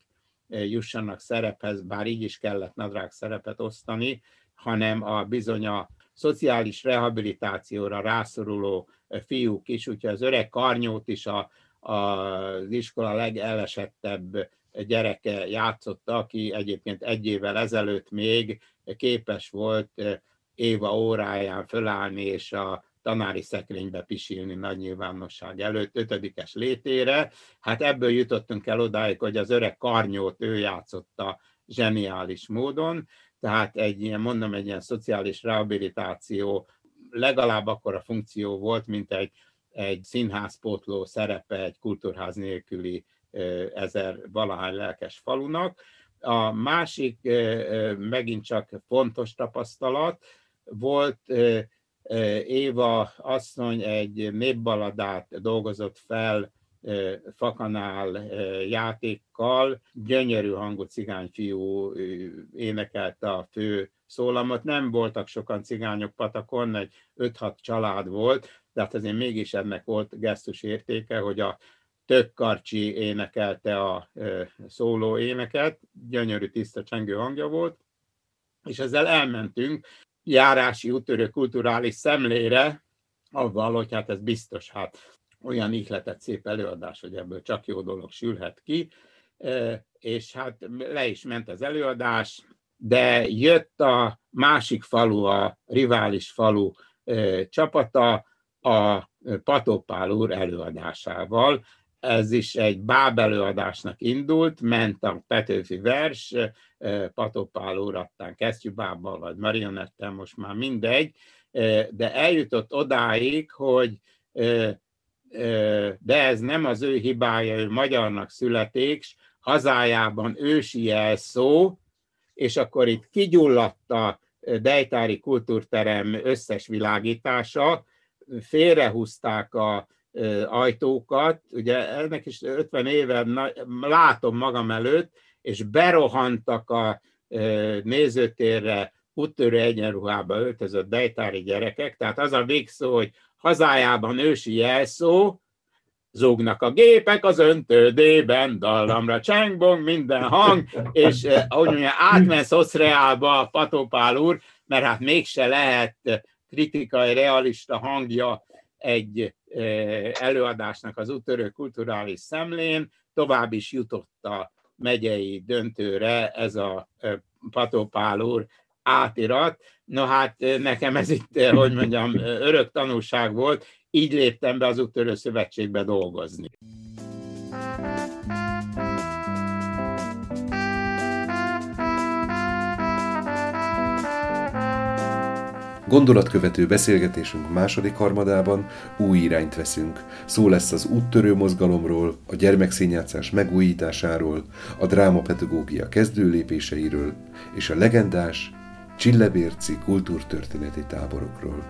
jussanak szerephez, bár így is kellett nadrág szerepet osztani, hanem a bizony a szociális rehabilitációra rászoruló fiúk is, úgyhogy az öreg karnyót is a, a, az iskola legelesettebb gyereke játszotta, aki egyébként egy évvel ezelőtt még képes volt Éva óráján fölállni és a tanári szekrénybe pisilni nagy nyilvánosság előtt, ötödikes létére. Hát ebből jutottunk el odáig, hogy az öreg karnyót ő játszotta zseniális módon, tehát egy ilyen, mondom, egy ilyen szociális rehabilitáció legalább akkor a funkció volt, mint egy, egy színházpótló szerepe egy kultúrház nélküli ezer valahány lelkes falunak. A másik megint csak fontos tapasztalat, volt Éva asszony egy népbaladát dolgozott fel fakanál játékkal, gyönyörű hangú cigányfiú énekelte a fő szólamot. Nem voltak sokan cigányok patakon, egy 5-6 család volt, de hát azért mégis ennek volt gesztus értéke, hogy a Karcsi énekelte a szóló éneket, gyönyörű tiszta csengő hangja volt, és ezzel elmentünk járási útörő kulturális szemlére, avval, hogy hát ez biztos, hát olyan ihletett szép előadás, hogy ebből csak jó dolog sülhet ki, és hát le is ment az előadás, de jött a másik falu, a rivális falu csapata a Patopál úr előadásával. Ez is egy báb előadásnak indult, ment a Petőfi vers, Patopál úr adtán kesztyűbábbal, vagy marionettel, most már mindegy, de eljutott odáig, hogy de ez nem az ő hibája, ő magyarnak születik, hazájában ősi jelszó, és akkor itt kigyulladt a Dejtári Kultúrterem összes világítása, félrehúzták a ajtókat, ugye ennek is 50 éve látom magam előtt, és berohantak a nézőtérre úttörő egyenruhába öltözött dejtári gyerekek, tehát az a végszó, hogy hazájában ősi jelszó, zúgnak a gépek az öntődében, dallamra csengbong, minden hang, és eh, ahogy mondja, átment szociálba a Patópál úr, mert hát mégse lehet kritikai, realista hangja egy előadásnak az úttörő kulturális szemlén, tovább is jutott a megyei döntőre ez a Patópál úr átirat. Na hát nekem ez itt, hogy mondjam, örök tanulság volt, így léptem be az úttörő szövetségbe dolgozni. Gondolatkövető beszélgetésünk második harmadában új irányt veszünk. Szó lesz az úttörő mozgalomról, a gyermekszínjátszás megújításáról, a drámapedagógia kezdőlépéseiről és a legendás Csillebérci kultúrtörténeti táborokról.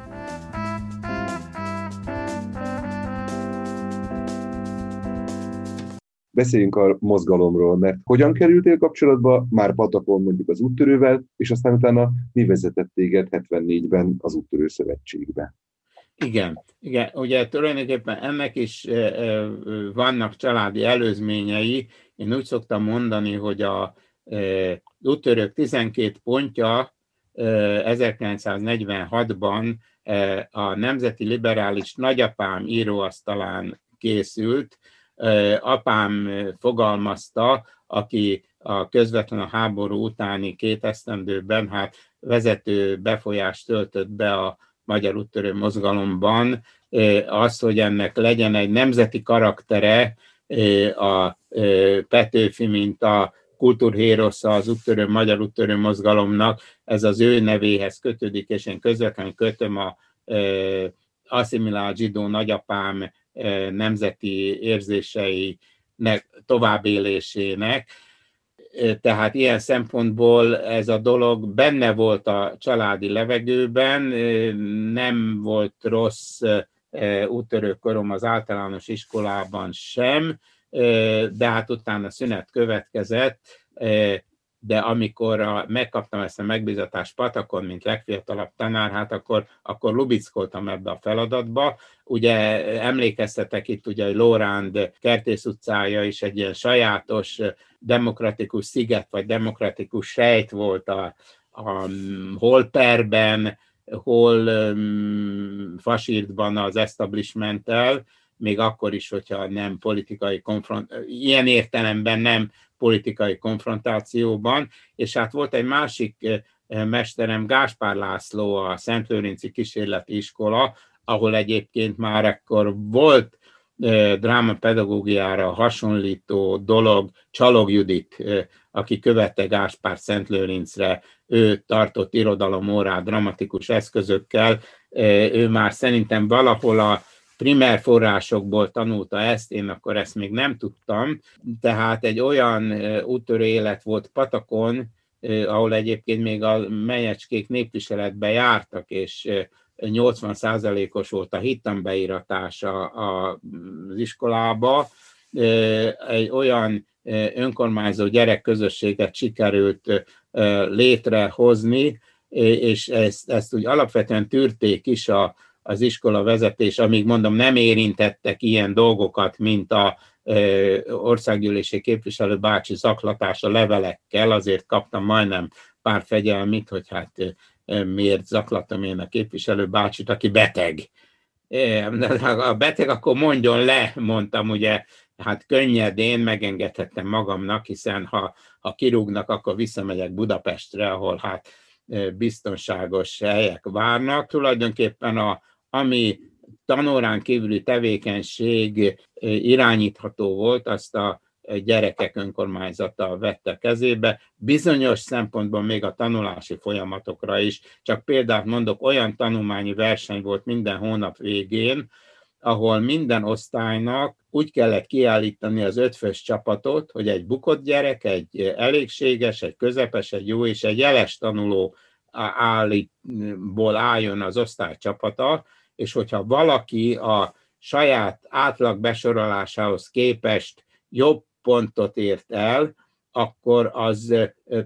Beszéljünk a mozgalomról, mert hogyan kerültél kapcsolatba, már Patakon mondjuk az úttörővel, és aztán utána mi vezetett téged 74-ben az úttörő szövetségbe? Igen, igen, ugye tulajdonképpen ennek is vannak családi előzményei. Én úgy szoktam mondani, hogy a úttörők 12 pontja 1946-ban a Nemzeti Liberális Nagyapám íróasztalán készült, apám fogalmazta, aki a közvetlen a háború utáni két esztendőben hát vezető befolyást töltött be a magyar úttörő mozgalomban, az, hogy ennek legyen egy nemzeti karaktere, a Petőfi, mint a kultúrhérosza az úttörő, magyar úttörő mozgalomnak, ez az ő nevéhez kötődik, és én közvetlenül kötöm a asszimilált zsidó nagyapám nemzeti érzéseinek továbbélésének. Tehát ilyen szempontból ez a dolog benne volt a családi levegőben, nem volt rossz úttörő az általános iskolában sem, de hát utána szünet következett, de amikor a, megkaptam ezt a megbízatást Patakon, mint legfiatalabb tanár, hát akkor, akkor lubickoltam ebbe a feladatba. Ugye emlékeztetek itt ugye, Lóránd Kertész utcája is egy ilyen sajátos demokratikus sziget, vagy demokratikus sejt volt a, a Holperben, hol um, fasírtban az establishmenttel, még akkor is, hogyha nem politikai konfront, ilyen értelemben nem politikai konfrontációban, és hát volt egy másik eh, mesterem, Gáspár László, a Szent Lőrinci Kísérleti Iskola, ahol egyébként már akkor volt eh, drámapedagógiára hasonlító dolog, Csalog Judit, eh, aki követte Gáspár Szent Lőrincre, ő tartott irodalomórát dramatikus eszközökkel, ő már szerintem valahol a primer forrásokból tanulta ezt, én akkor ezt még nem tudtam, tehát egy olyan úttörő élet volt Patakon, ahol egyébként még a menyecskék népviseletbe jártak, és 80%-os volt a hittanbeíratása az iskolába, egy olyan önkormányzó gyerekközösséget sikerült létrehozni, és ezt, ezt úgy alapvetően tűrték is a, az iskola vezetés, amíg mondom nem érintettek ilyen dolgokat, mint a országgyűlési képviselő bácsi zaklatása levelekkel, azért kaptam majdnem pár fegyelmit, hogy hát miért zaklatom én a képviselő bácsit, aki beteg. A beteg akkor mondjon le, mondtam ugye, hát könnyedén megengedhettem magamnak, hiszen ha, ha kirúgnak, akkor visszamegyek Budapestre, ahol hát biztonságos helyek várnak. Tulajdonképpen a, ami tanórán kívüli tevékenység irányítható volt, azt a gyerekek önkormányzata vette kezébe, bizonyos szempontból még a tanulási folyamatokra is. Csak példát mondok, olyan tanulmányi verseny volt minden hónap végén, ahol minden osztálynak úgy kellett kiállítani az ötfős csapatot, hogy egy bukott gyerek, egy elégséges, egy közepes, egy jó és egy jeles tanuló állítból álljon az osztály csapata, és hogyha valaki a saját átlag besorolásához képest jobb pontot ért el, akkor az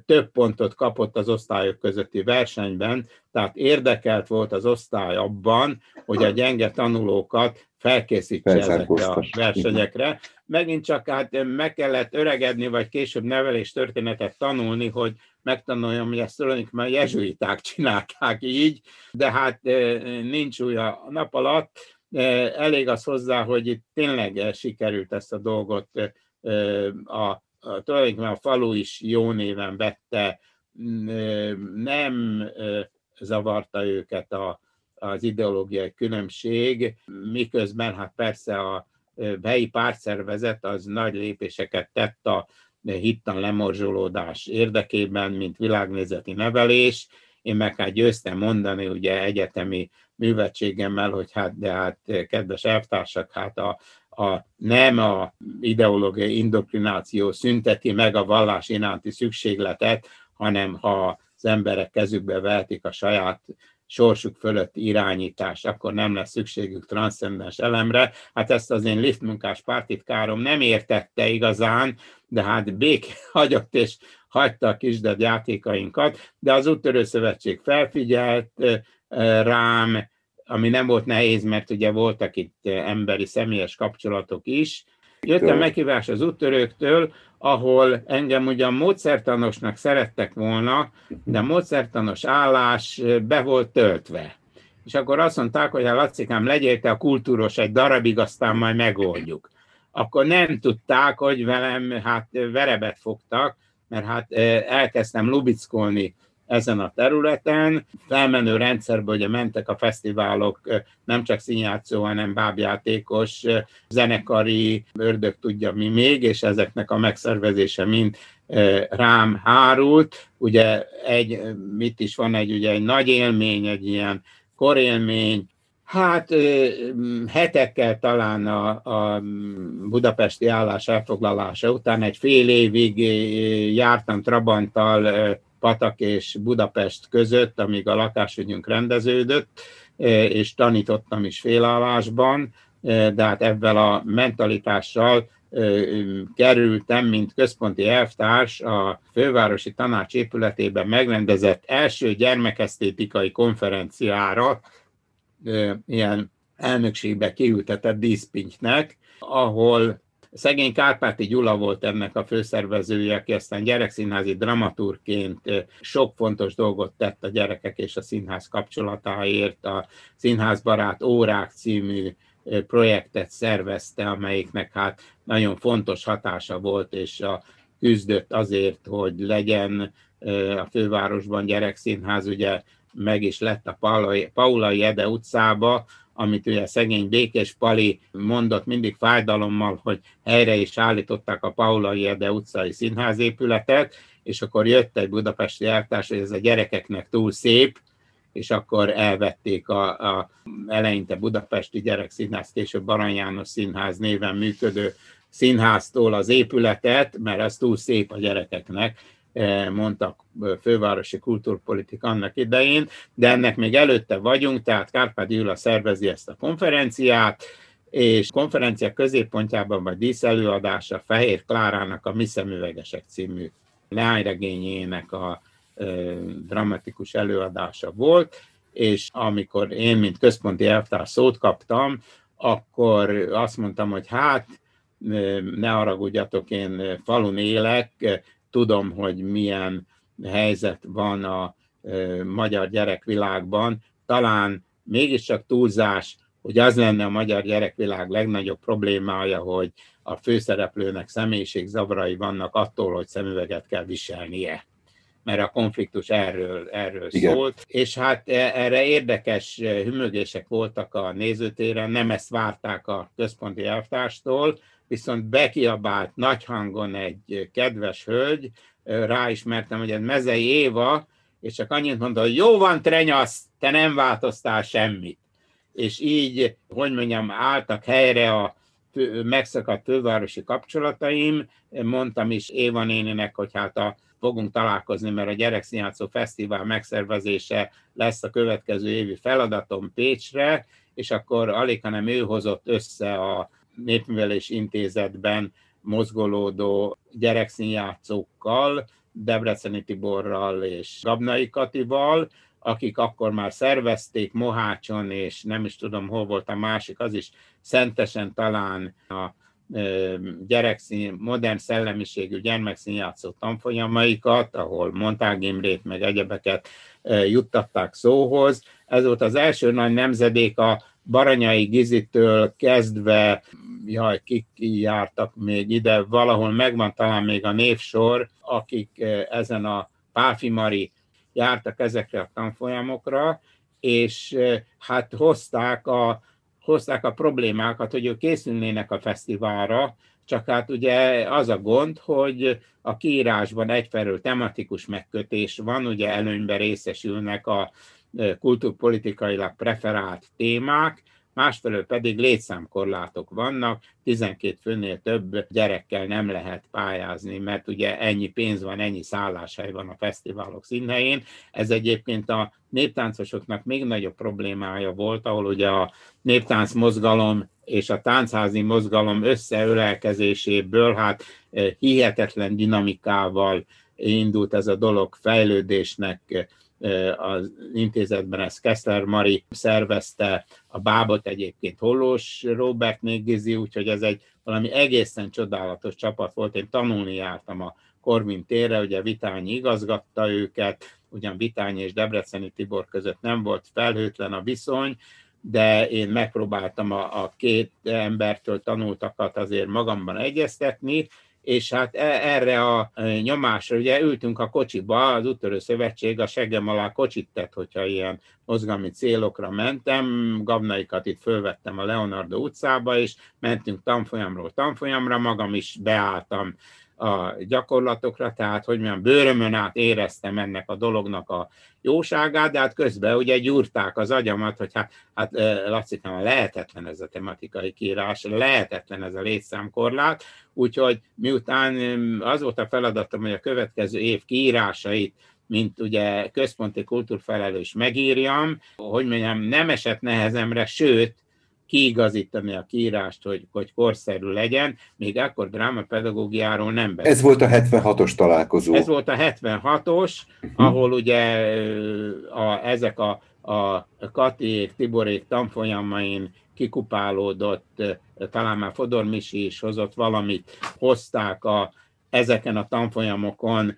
több pontot kapott az osztályok közötti versenyben, tehát érdekelt volt az osztály abban, hogy a gyenge tanulókat felkészítse ezekre a versenyekre. Megint csak hát meg kellett öregedni, vagy később nevelés történetet tanulni, hogy megtanuljam, hogy ezt tulajdonképpen a jezsuiták csinálták így, de hát nincs új a nap alatt. Elég az hozzá, hogy itt tényleg sikerült ezt a dolgot a tulajdonképpen a falu is jó néven vette, nem zavarta őket a, az ideológiai különbség, miközben hát persze a helyi pártszervezet az nagy lépéseket tett a hittan lemorzsolódás érdekében, mint világnézeti nevelés. Én meg hát győztem mondani ugye egyetemi művetségemmel, hogy hát de hát kedves elvtársak, hát a, a, nem a ideológiai indoktrináció szünteti meg a vallás iránti szükségletet, hanem ha az emberek kezükbe vehetik a saját sorsuk fölött irányítás, akkor nem lesz szükségük transzcendens elemre. Hát ezt az én liftmunkás pártitkárom nem értette igazán, de hát bék hagyott és hagyta a kisded játékainkat, de az úttörő szövetség felfigyelt rám, ami nem volt nehéz, mert ugye voltak itt emberi személyes kapcsolatok is. Jöttem meghívás az úttörőktől, ahol engem ugyan módszertanosnak szerettek volna, de módszertanos állás be volt töltve. És akkor azt mondták, hogy hát Lacikám, legyél te a kultúros egy darabig, aztán majd megoldjuk. Akkor nem tudták, hogy velem hát verebet fogtak, mert hát elkezdtem lubickolni ezen a területen. Felmenő rendszerből ugye mentek a fesztiválok, nem csak színjátszó, hanem bábjátékos, zenekari, ördög tudja mi még, és ezeknek a megszervezése mind rám hárult. Ugye egy, mit is van egy, ugye egy nagy élmény, egy ilyen korélmény, Hát hetekkel talán a, a budapesti állás elfoglalása után egy fél évig jártam Trabanttal Patak és Budapest között, amíg a lakásügyünk rendeződött, és tanítottam is félállásban, de hát ebben a mentalitással kerültem, mint központi elvtárs a fővárosi tanács épületében megrendezett első gyermekesztétikai konferenciára, ilyen elnökségbe kiültetett díszpintynek, ahol szegény Kárpáti Gyula volt ennek a főszervezője, aki aztán gyerekszínházi dramaturként sok fontos dolgot tett a gyerekek és a színház kapcsolatáért. A Színházbarát Órák című projektet szervezte, amelyiknek hát nagyon fontos hatása volt, és a küzdött azért, hogy legyen a fővárosban gyerekszínház, ugye meg is lett a Paulai Ede utcába, amit ugye szegény Békés Pali mondott mindig fájdalommal, hogy helyre is állították a Paulai Ede utcai színházépületet, és akkor jött egy budapesti eltárs, hogy ez a gyerekeknek túl szép, és akkor elvették a, a eleinte Budapesti Gyerekszínház, később Arany János Színház néven működő színháztól az épületet, mert ez túl szép a gyerekeknek, mondtak fővárosi kultúrpolitik annak idején, de ennek még előtte vagyunk, tehát Kárpád Gyula szervezi ezt a konferenciát, és konferencia középpontjában vagy díszelőadása Fehér Klárának a Mi szemüvegesek című leányregényének a dramatikus előadása volt, és amikor én, mint központi elvtárs szót kaptam, akkor azt mondtam, hogy hát ne haragudjatok, én falun élek, tudom, hogy milyen helyzet van a magyar gyerekvilágban, talán mégiscsak túlzás, hogy az lenne a magyar gyerekvilág legnagyobb problémája, hogy a főszereplőnek személyiségzavarai vannak attól, hogy szemüveget kell viselnie. Mert a konfliktus erről, erről szólt, és hát e, erre érdekes hümögések voltak a nézőtéren, nem ezt várták a központi elvtárstól, viszont bekiabált nagy hangon egy kedves hölgy, ráismertem, hogy ez Mezei Éva, és csak annyit mondta, hogy jó van, Trenyasz, te nem változtál semmit. És így, hogy mondjam, álltak helyre a megszakadt fővárosi kapcsolataim, mondtam is Éva néninek, hogy hát a, fogunk találkozni, mert a Gyerekszínjátszó Fesztivál megszervezése lesz a következő évi feladatom Pécsre, és akkor alig, hanem ő hozott össze a Népművelés Intézetben mozgolódó gyerekszínjátszókkal, Debreceni Tiborral és Gabnai Katival, akik akkor már szervezték Mohácson, és nem is tudom, hol volt a másik, az is szentesen talán a gyerekszín, modern szellemiségű gyermekszínjátszó tanfolyamaikat, ahol Montág Imrét meg egyebeket juttatták szóhoz. Ez volt az első nagy nemzedék a Baranyai Gizitől kezdve, jaj, kik jártak még ide, valahol megvan talán még a névsor, akik ezen a Páfi Mari jártak ezekre a tanfolyamokra, és hát hozták a, hozták a problémákat, hogy ők készülnének a fesztiválra, csak hát ugye az a gond, hogy a kiírásban egyfelől tematikus megkötés van, ugye előnyben részesülnek a kultúrpolitikailag preferált témák, másfelől pedig létszámkorlátok vannak, 12 főnél több gyerekkel nem lehet pályázni, mert ugye ennyi pénz van, ennyi szálláshely van a fesztiválok színhelyén. Ez egyébként a néptáncosoknak még nagyobb problémája volt, ahol ugye a néptánc mozgalom és a táncházi mozgalom összeölelkezéséből hát hihetetlen dinamikával indult ez a dolog fejlődésnek az intézetben ezt Kessler Mari szervezte, a bábot egyébként Hollós Robert Négizi, úgyhogy ez egy valami egészen csodálatos csapat volt. Én tanulni jártam a Korvin térre, ugye Vitányi igazgatta őket, ugyan Vitányi és Debreceni Tibor között nem volt felhőtlen a viszony, de én megpróbáltam a, a két embertől tanultakat azért magamban egyeztetni, és hát e, erre a e, nyomásra, ugye ültünk a kocsiba, az úttörő szövetség a seggem alá kocsit tett, hogyha ilyen mozgalmi célokra mentem, gabnaikat itt fölvettem a Leonardo utcába, és mentünk tanfolyamról tanfolyamra, magam is beálltam a gyakorlatokra, tehát hogy milyen bőrömön át éreztem ennek a dolognak a jóságát, de hát közben ugye gyúrták az agyamat, hogy hát, hát Lacikám, lehetetlen ez a tematikai kírás, lehetetlen ez a létszámkorlát, úgyhogy miután az volt a feladatom, hogy a következő év kiírásait mint ugye központi kultúrfelelős megírjam, hogy mondjam, nem esett nehezemre, sőt, kiigazítani a kiírást, hogy, hogy korszerű legyen, még akkor drámapedagógiáról nem beszél. Ez volt a 76-os találkozó. Ez volt a 76-os, ahol ugye a, ezek a, a Katiék, Tiborék tanfolyamain kikupálódott, talán már Fodor Misi is hozott valamit, hozták a, ezeken a tanfolyamokon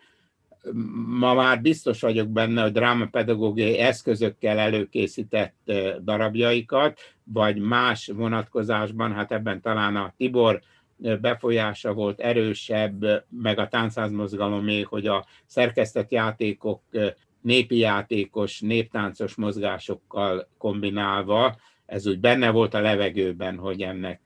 ma már biztos vagyok benne, hogy drámapedagógiai eszközökkel előkészített darabjaikat, vagy más vonatkozásban, hát ebben talán a Tibor befolyása volt erősebb, meg a táncázmozgalomé, hogy a szerkesztett játékok népi játékos, néptáncos mozgásokkal kombinálva, ez úgy benne volt a levegőben, hogy ennek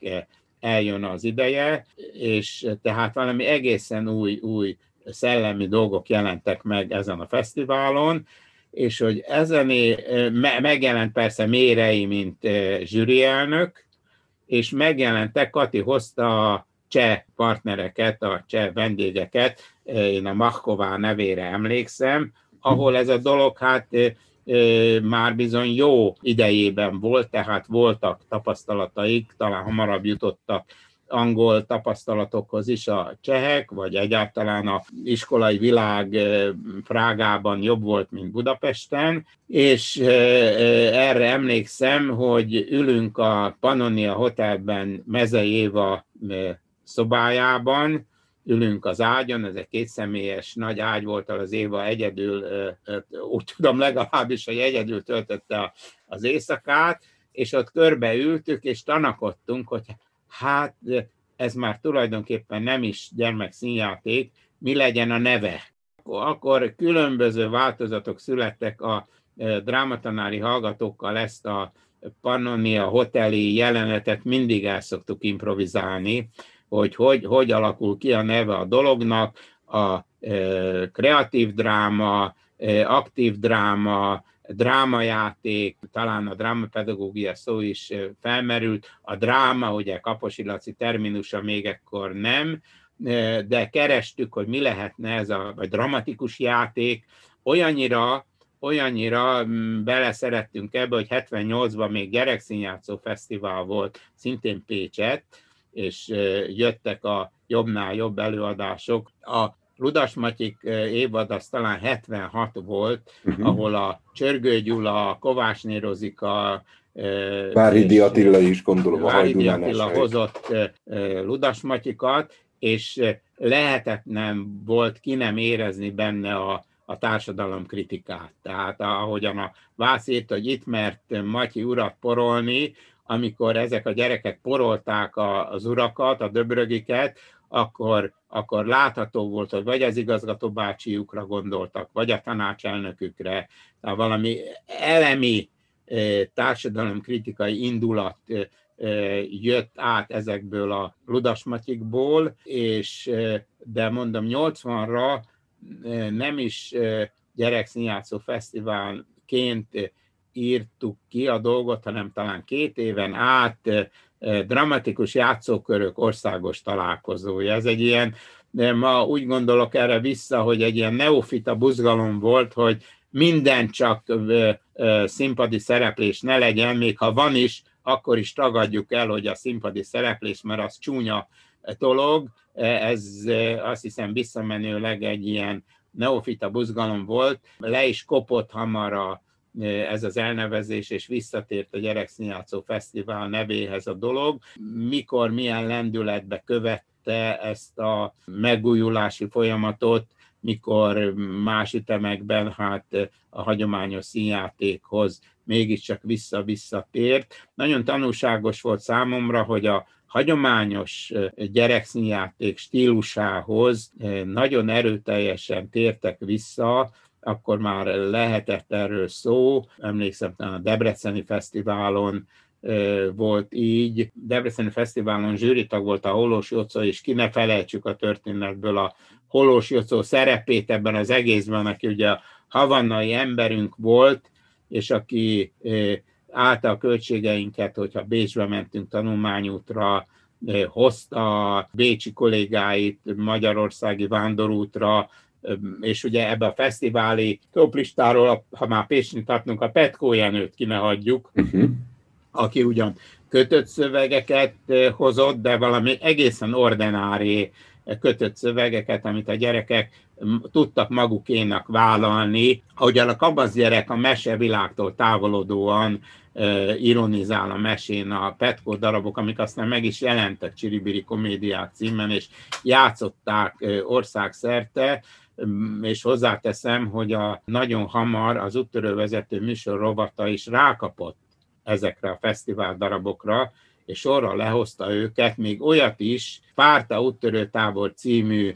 eljön az ideje, és tehát valami egészen új, új szellemi dolgok jelentek meg ezen a fesztiválon, és hogy ezen megjelent persze Mérei, mint zsűri elnök, és megjelentek, Kati hozta a cseh partnereket, a cseh vendégeket, én a Mahková nevére emlékszem, ahol ez a dolog hát már bizony jó idejében volt, tehát voltak tapasztalataik, talán hamarabb jutottak angol tapasztalatokhoz is a csehek, vagy egyáltalán a iskolai világ Prágában jobb volt, mint Budapesten, és erre emlékszem, hogy ülünk a Pannonia Hotelben Mezei Éva szobájában, ülünk az ágyon, ez egy kétszemélyes nagy ágy volt, az Éva egyedül, úgy tudom legalábbis, hogy egyedül töltötte az éjszakát, és ott körbe ültük, és tanakodtunk, hogy hát ez már tulajdonképpen nem is gyermekszínjáték, mi legyen a neve. Akkor különböző változatok születtek a drámatanári hallgatókkal ezt a Pannonia hoteli jelenetet mindig el szoktuk improvizálni, hogy, hogy hogy alakul ki a neve a dolognak, a kreatív dráma, aktív dráma, drámajáték, talán a drámapedagógia szó is felmerült, a dráma, ugye Kaposi Laci terminusa még ekkor nem, de kerestük, hogy mi lehetne ez a vagy dramatikus játék, olyannyira, olyannyira mm, beleszerettünk ebbe, hogy 78-ban még gyerekszínjátszó fesztivál volt, szintén Pécset, és jöttek a jobbnál jobb előadások. A Ludas Matyik évad az talán 76 volt, uh-huh. ahol a Csörgő Gyula, Kovácsné Rozika, Várhidi Attila is gondolom. Várhidi Attila hozott Ludas Matyikat, és lehetetlen volt ki nem érezni benne a, a társadalom kritikát. Tehát ahogyan a Vász írt, hogy itt mert Matyi urat porolni, amikor ezek a gyerekek porolták az urakat, a döbrögiket, akkor, akkor látható volt, hogy vagy az igazgató bácsiukra gondoltak, vagy a tanácselnökükre, tehát valami elemi társadalomkritikai indulat jött át ezekből a ludasmatikból, és de mondom 80-ra nem is gyerekszínjátszó fesztiválként írtuk ki a dolgot, hanem talán két éven át dramatikus játszókörök országos találkozója. Ez egy ilyen, de ma úgy gondolok erre vissza, hogy egy ilyen neofita buzgalom volt, hogy minden csak színpadi szereplés ne legyen, még ha van is, akkor is tagadjuk el, hogy a színpadi szereplés, mert az csúnya dolog. Ez azt hiszem visszamenőleg egy ilyen neofita buzgalom volt. Le is kopott hamar a ez az elnevezés, és visszatért a Gyerekszínjátszó Fesztivál nevéhez a dolog. Mikor, milyen lendületbe követte ezt a megújulási folyamatot, mikor más ütemekben hát a hagyományos színjátékhoz mégiscsak vissza-visszatért. Nagyon tanulságos volt számomra, hogy a hagyományos gyerekszínjáték stílusához nagyon erőteljesen tértek vissza akkor már lehetett erről szó. Emlékszem, a Debreceni Fesztiválon volt így. Debreceni Fesztiválon zsűritag volt a Holós Jocó, és ki ne felejtsük a történetből a Holós Jocó szerepét ebben az egészben, aki ugye a havannai emberünk volt, és aki állta a költségeinket, hogyha Bécsbe mentünk tanulmányútra, hozta a bécsi kollégáit magyarországi vándorútra, és ugye ebbe a fesztiváli toplistáról, ha már Pécsni tartunk, a Petkó Jenőt ki ne hagyjuk, uh-huh. aki ugyan kötött szövegeket hozott, de valami egészen ordinári kötött szövegeket, amit a gyerekek tudtak magukénak vállalni, ahogyan a kabasz gyerek a mesevilágtól távolodóan ironizál a mesén a Petko darabok, amik aztán meg is jelentek Csiribiri komédiák címen, és játszották országszerte, és hozzáteszem, hogy a nagyon hamar az úttörővezető műsor rovata is rákapott ezekre a fesztivál darabokra, és sorra lehozta őket, még olyat is, Párta úttörő tábor című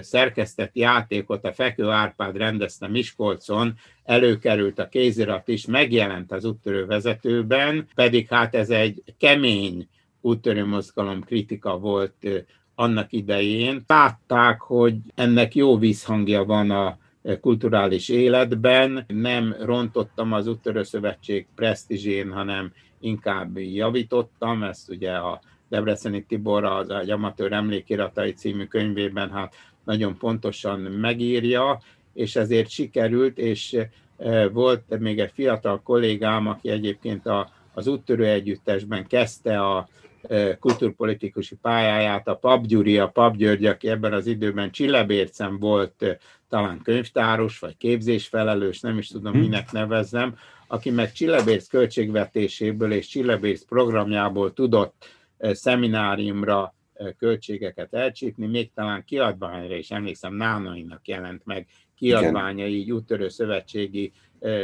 szerkesztett játékot a Fekő Árpád rendezte Miskolcon, előkerült a kézirat is, megjelent az úttörő vezetőben, pedig hát ez egy kemény úttörő mozgalom kritika volt annak idején. Látták, hogy ennek jó vízhangja van a kulturális életben, nem rontottam az Úttörő Szövetség presztízsén, hanem inkább javítottam, ezt ugye a Debreceni Tibor az egy amatőr emlékiratai című könyvében hát nagyon pontosan megírja, és ezért sikerült, és volt még egy fiatal kollégám, aki egyébként a, az úttörő együttesben kezdte a kulturpolitikusi pályáját, a Pap Gyuri, a Pap György, aki ebben az időben Csillebércen volt talán könyvtáros, vagy képzésfelelős, nem is tudom, mhm. minek nevezzem, aki meg Csillebérc költségvetéséből és Csillebérc programjából tudott szemináriumra költségeket elcsípni, még talán kiadványra is emlékszem, Nánainak jelent meg kiadványa így úttörő szövetségi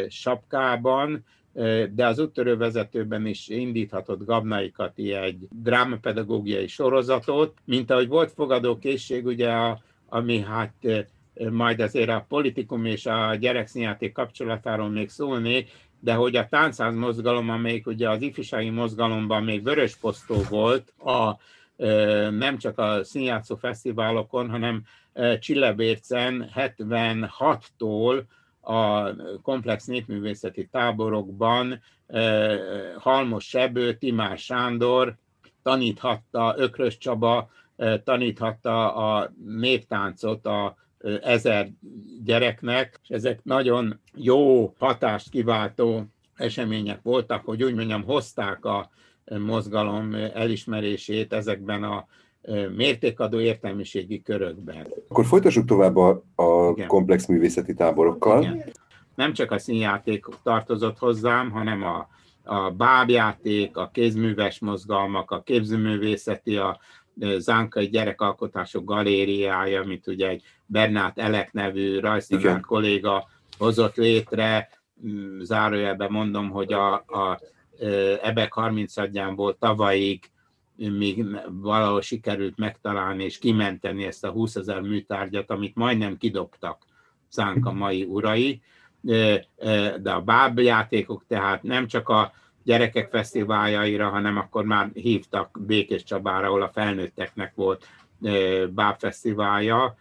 sapkában, de az úttörő vezetőben is indíthatott Gabnai Kati egy drámapedagógiai sorozatot, mint ahogy volt fogadókészség, ugye, a, ami hát majd azért a politikum és a gyerekszínjáték kapcsolatáról még szólnék, de hogy a táncház mozgalom, amelyik ugye az ifjúsági mozgalomban még vörös posztó volt, a, nem csak a színjátszó fesztiválokon, hanem Csillebércen 76-tól a komplex népművészeti táborokban Halmos Sebő, Timár Sándor taníthatta, Ökrös Csaba taníthatta a néptáncot a ezer gyereknek, és ezek nagyon jó hatást kiváltó események voltak, hogy úgy mondjam, hozták a mozgalom elismerését ezekben a mértékadó értelmiségi körökben. Akkor folytassuk tovább a, a komplex művészeti táborokkal. Igen. Nem csak a színjáték tartozott hozzám, hanem a, a bábjáték, a kézműves mozgalmak, a képzőművészeti, a Zánkai Gyerekalkotások Galériája, amit ugye egy Bernát Elek nevű rajztanár kolléga hozott létre, mm, zárójelben mondom, hogy a, a Ebek 30 volt tavalyig még valahol sikerült megtalálni és kimenteni ezt a 20 ezer műtárgyat, amit majdnem kidobtak szánk a mai urai, de a bábjátékok tehát nem csak a gyerekek fesztiváljaira, hanem akkor már hívtak Békés Csabára, ahol a felnőtteknek volt bábfesztiválja,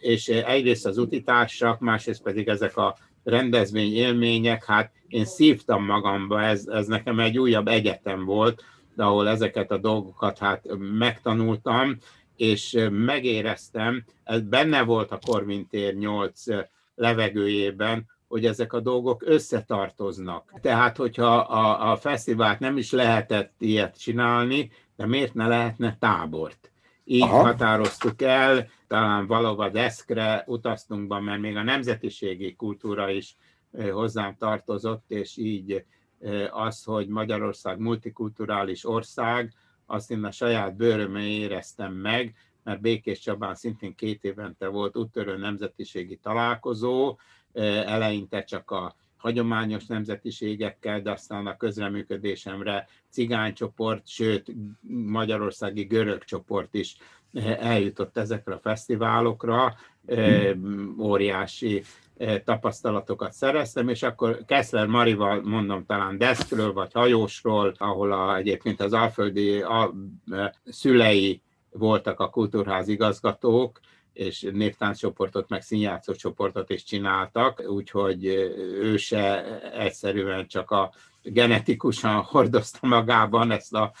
és egyrészt az utitársak, másrészt pedig ezek a rendezvény élmények, hát én szívtam magamba, ez, ez nekem egy újabb egyetem volt, ahol ezeket a dolgokat hát megtanultam, és megéreztem, ez benne volt a Korvintér 8 levegőjében, hogy ezek a dolgok összetartoznak. Tehát, hogyha a, a fesztivált nem is lehetett ilyet csinálni, de miért ne lehetne tábort? Így Aha. határoztuk el, talán valahova deszkre utaztunk mert még a nemzetiségi kultúra is hozzám tartozott, és így az, hogy Magyarország multikulturális ország, azt én a saját bőrömön éreztem meg, mert Békés Csabán szintén két évente volt úttörő nemzetiségi találkozó, eleinte csak a hagyományos nemzetiségekkel, de aztán a közreműködésemre cigánycsoport, sőt magyarországi görög csoport is eljutott ezekre a fesztiválokra, óriási tapasztalatokat szereztem, és akkor Kessler Marival mondom talán deszkről vagy hajósról, ahol a, egyébként az alföldi a, szülei voltak a kultúrház igazgatók, és névtánccsoportot, meg színjátszó csoportot is csináltak, úgyhogy ő se egyszerűen csak a genetikusan hordozta magában ezt a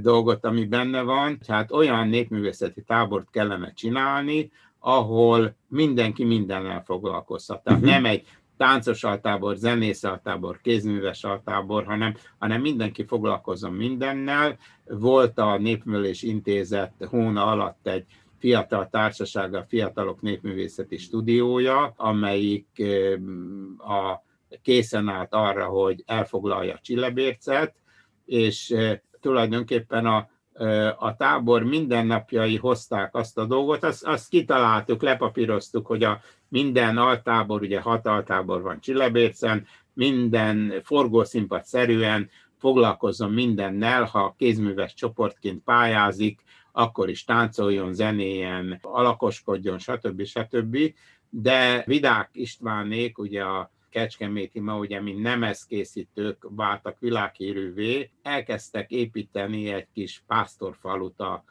dolgot, ami benne van. Tehát olyan népművészeti tábort kellene csinálni, ahol mindenki mindennel foglalkozhat. Tehát uh-huh. nem egy táncos altábor, zenész altábor, kézműves altábor, hanem, hanem mindenki foglalkozom mindennel. Volt a Népművelés Intézet hóna alatt egy fiatal társasága, a Fiatalok Népművészeti Stúdiója, amelyik a, készen állt arra, hogy elfoglalja Csillebércet, és tulajdonképpen a a tábor mindennapjai hozták azt a dolgot, azt, azt kitaláltuk, lepapíroztuk, hogy a minden altábor, ugye hat altábor van Csillebércen, minden forgószínpad szerűen foglalkozzon mindennel, ha kézműves csoportként pályázik, akkor is táncoljon, zenéjen, alakoskodjon, stb. stb. De Vidák Istvánék, ugye a Kecskeméti ma ugye, mint nemezkészítők váltak világhírűvé, elkezdtek építeni egy kis pásztorfalut a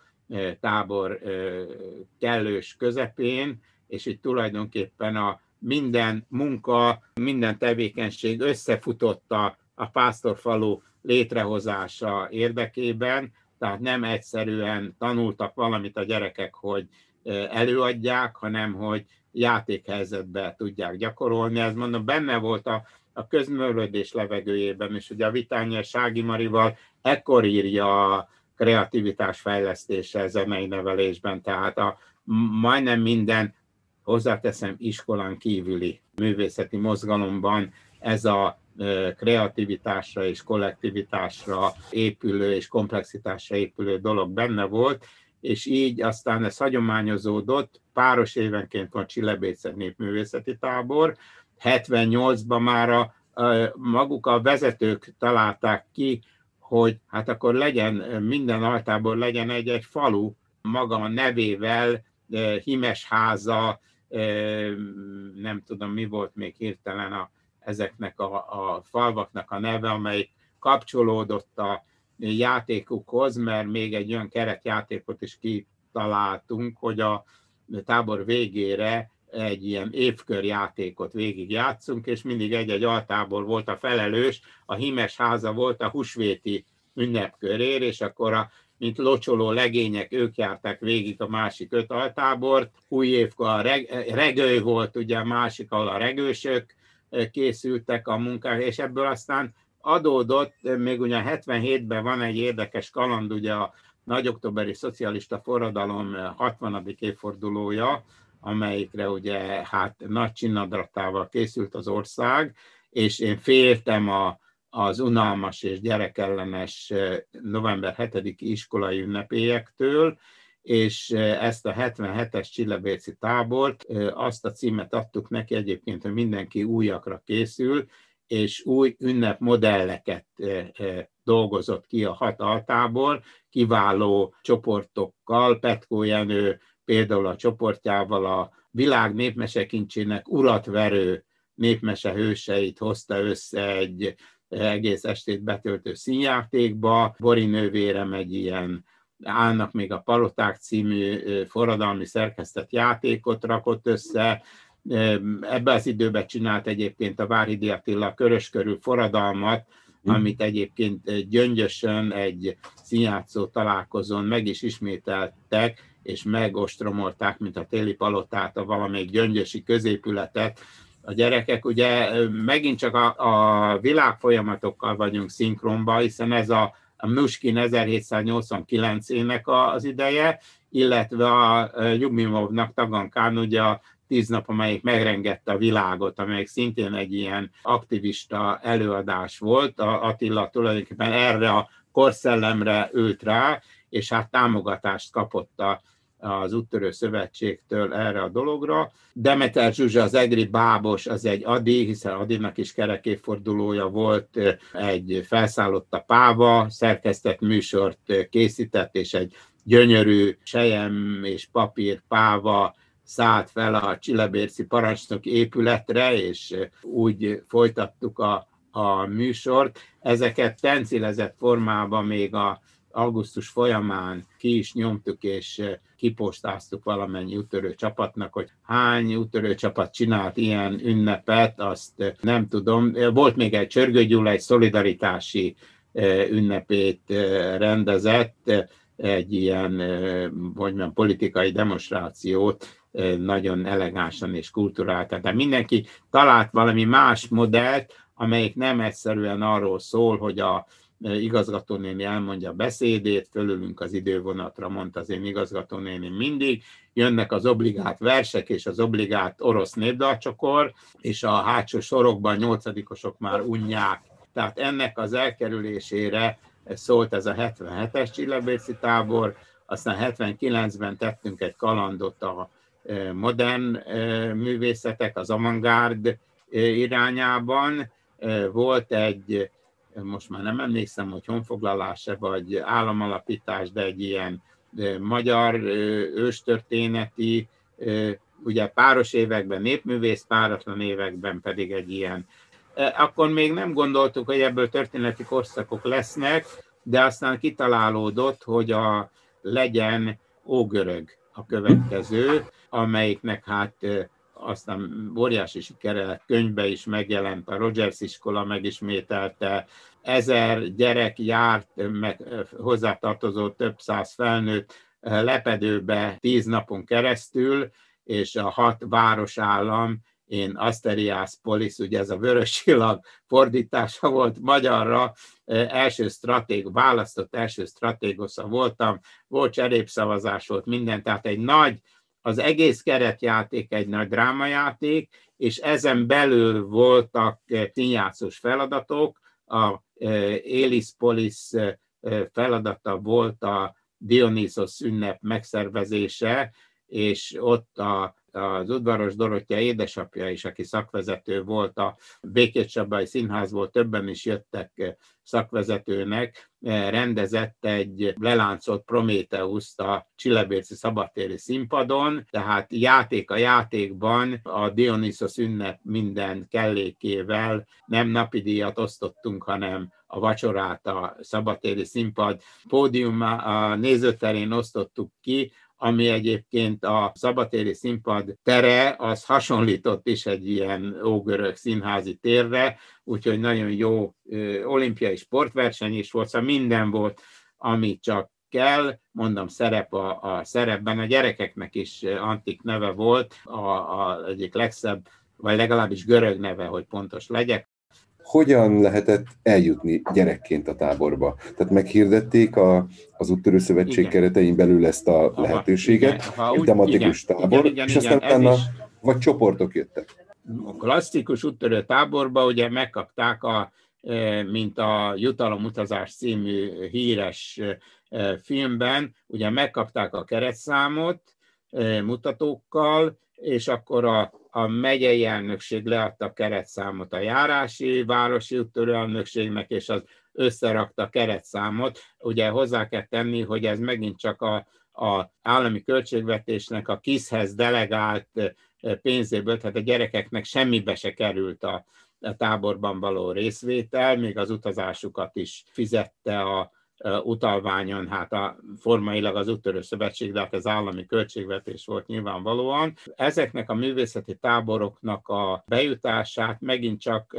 tábor kellős közepén, és itt tulajdonképpen a minden munka, minden tevékenység összefutott a, a pásztorfalu létrehozása érdekében, tehát nem egyszerűen tanultak valamit a gyerekek, hogy előadják, hanem hogy játékhelyzetbe tudják gyakorolni. Ez mondom, benne volt a, a közművelődés levegőjében, és ugye a Vitánya Sági Marival ekkor írja a kreativitás fejlesztése zenei nevelésben, tehát a, majdnem minden, hozzáteszem, iskolán kívüli művészeti mozgalomban ez a kreativitásra és kollektivitásra épülő és komplexitásra épülő dolog benne volt, és így aztán ez hagyományozódott, páros évenként van Csillebécet népművészeti tábor, 78-ban már a, a, maguk a vezetők találták ki, hogy hát akkor legyen, minden altábor legyen egy-egy falu maga a nevével, Himesháza, nem tudom mi volt még hirtelen a, ezeknek a, a falvaknak a neve, amely kapcsolódott a játékukhoz, mert még egy olyan keretjátékot is kitaláltunk, hogy a tábor végére egy ilyen évkör játékot végig játszunk, és mindig egy-egy altábor volt a felelős, a Himes háza volt a husvéti ünnepkörér, és akkor a mint locsoló legények, ők járták végig a másik öt altábort. Új évkor a reg, regő volt, ugye a másik, ahol a regősök készültek a munkák, és ebből aztán adódott, még ugye 77-ben van egy érdekes kaland, ugye a nagy októberi szocialista forradalom 60. évfordulója, amelyikre ugye hát nagy csinnadratával készült az ország, és én féltem a, az unalmas és gyerekellenes november 7-i iskolai ünnepélyektől, és ezt a 77-es Csillebéci tábort, azt a címet adtuk neki egyébként, hogy mindenki újakra készül, és új ünnepmodelleket dolgozott ki a hat altából, kiváló csoportokkal, Petkó Jenő például a csoportjával a világ népmesekincsének uratverő népmese hőseit hozta össze egy egész estét betöltő színjátékba. Bori nővérem egy ilyen állnak még a Paloták című forradalmi szerkesztett játékot rakott össze, Ebben az időben csinált egyébként a Várhidi Attila körös körül forradalmat, hm. amit egyébként gyöngyösön egy színjátszó találkozón meg is ismételtek, és megostromolták, mint a téli palotát, a valamelyik gyöngyösi középületet. A gyerekek ugye megint csak a, a világfolyamatokkal vagyunk szinkronba, hiszen ez a, a Muskin 1789-ének az ideje, illetve a Jubimovnak Tagankán ugye a tíz nap, amelyik megrengette a világot, amelyik szintén egy ilyen aktivista előadás volt. A Attila tulajdonképpen erre a korszellemre ült rá, és hát támogatást kapott a, az úttörő szövetségtől erre a dologra. Demeter Zsuzsa, az egri bábos, az egy Adi, hiszen Adinak is kerekéfordulója volt, egy felszállott a páva, szerkesztett műsort készített, és egy gyönyörű sejem és papír páva szállt fel a Csillebérci parancsnok épületre, és úgy folytattuk a, a műsort. Ezeket tencilezett formában még a augusztus folyamán ki is nyomtuk, és kipostáztuk valamennyi útörő csapatnak, hogy hány útörő csapat csinált ilyen ünnepet, azt nem tudom. Volt még egy Csörgő egy szolidaritási ünnepét rendezett, egy ilyen, hogy mondjam, politikai demonstrációt nagyon elegánsan és kulturáltan. Tehát mindenki talált valami más modellt, amelyik nem egyszerűen arról szól, hogy a igazgatónéni elmondja a beszédét, fölülünk az idővonatra, mondta az én igazgatónéni mindig, jönnek az obligát versek és az obligát orosz népdalcsokor, és a hátsó sorokban nyolcadikosok már unják. Tehát ennek az elkerülésére szólt ez a 77-es Csillabéci tábor, aztán 79-ben tettünk egy kalandot a modern művészetek, az avantgárd irányában. Volt egy, most már nem emlékszem, hogy honfoglalás vagy államalapítás, de egy ilyen magyar őstörténeti, ugye páros években népművész, páratlan években pedig egy ilyen. Akkor még nem gondoltuk, hogy ebből történeti korszakok lesznek, de aztán kitalálódott, hogy a legyen ógörög a következő, amelyiknek hát aztán óriási sikere lett, könyvbe is megjelent, a Rogers iskola megismételte, ezer gyerek járt, meg hozzátartozó több száz felnőtt, lepedőbe tíz napon keresztül, és a hat városállam, én Asterias Polis, ugye ez a vörös csillag fordítása volt magyarra, első stratég, választott első stratégosza voltam, volt cserépszavazás, volt minden, tehát egy nagy, az egész keretjáték egy nagy drámajáték, és ezen belül voltak színjátszós feladatok, a Elis Polis feladata volt a Dionysos ünnep megszervezése, és ott a, az udvaros Dorottya édesapja is, aki szakvezető volt a Békés Csabai Színházból, többen is jöttek szakvezetőnek, rendezett egy leláncolt Prométeuszt a Csillebérci szabadtéri színpadon, tehát játék a játékban a Dionysos ünnep minden kellékével nem napi díjat osztottunk, hanem a vacsorát a szabadtéri színpad pódium a nézőterén osztottuk ki, ami egyébként a szabatéri színpad tere, az hasonlított is egy ilyen ógörög színházi térre, úgyhogy nagyon jó olimpiai sportverseny is volt, szóval minden volt, ami csak kell, mondom, szerep a, a szerepben, a gyerekeknek is antik neve volt, a, a egyik legszebb, vagy legalábbis görög neve, hogy pontos legyek, hogyan lehetett eljutni gyerekként a táborba? Tehát meghirdették a, az úttörő szövetség igen. keretein belül ezt a lehetőséget, igen, ha egy tematikus igen, tábor, igen, igen, és aztán igen, utána, is... vagy csoportok jöttek? A klasszikus úttörő táborba ugye megkapták a e, mint a Jutalomutazás című híres e, filmben, ugye megkapták a keretszámot e, mutatókkal, és akkor a a megyei elnökség leadta keretszámot a járási, városi úttörő elnökségnek, és az összerakta keretszámot. Ugye hozzá kell tenni, hogy ez megint csak a, a állami költségvetésnek a KISZ-hez delegált pénzéből, tehát a gyerekeknek semmibe se került a, a táborban való részvétel, még az utazásukat is fizette a, utalványon, hát a formailag az úttörő szövetség, de hát az állami költségvetés volt nyilvánvalóan. Ezeknek a művészeti táboroknak a bejutását megint csak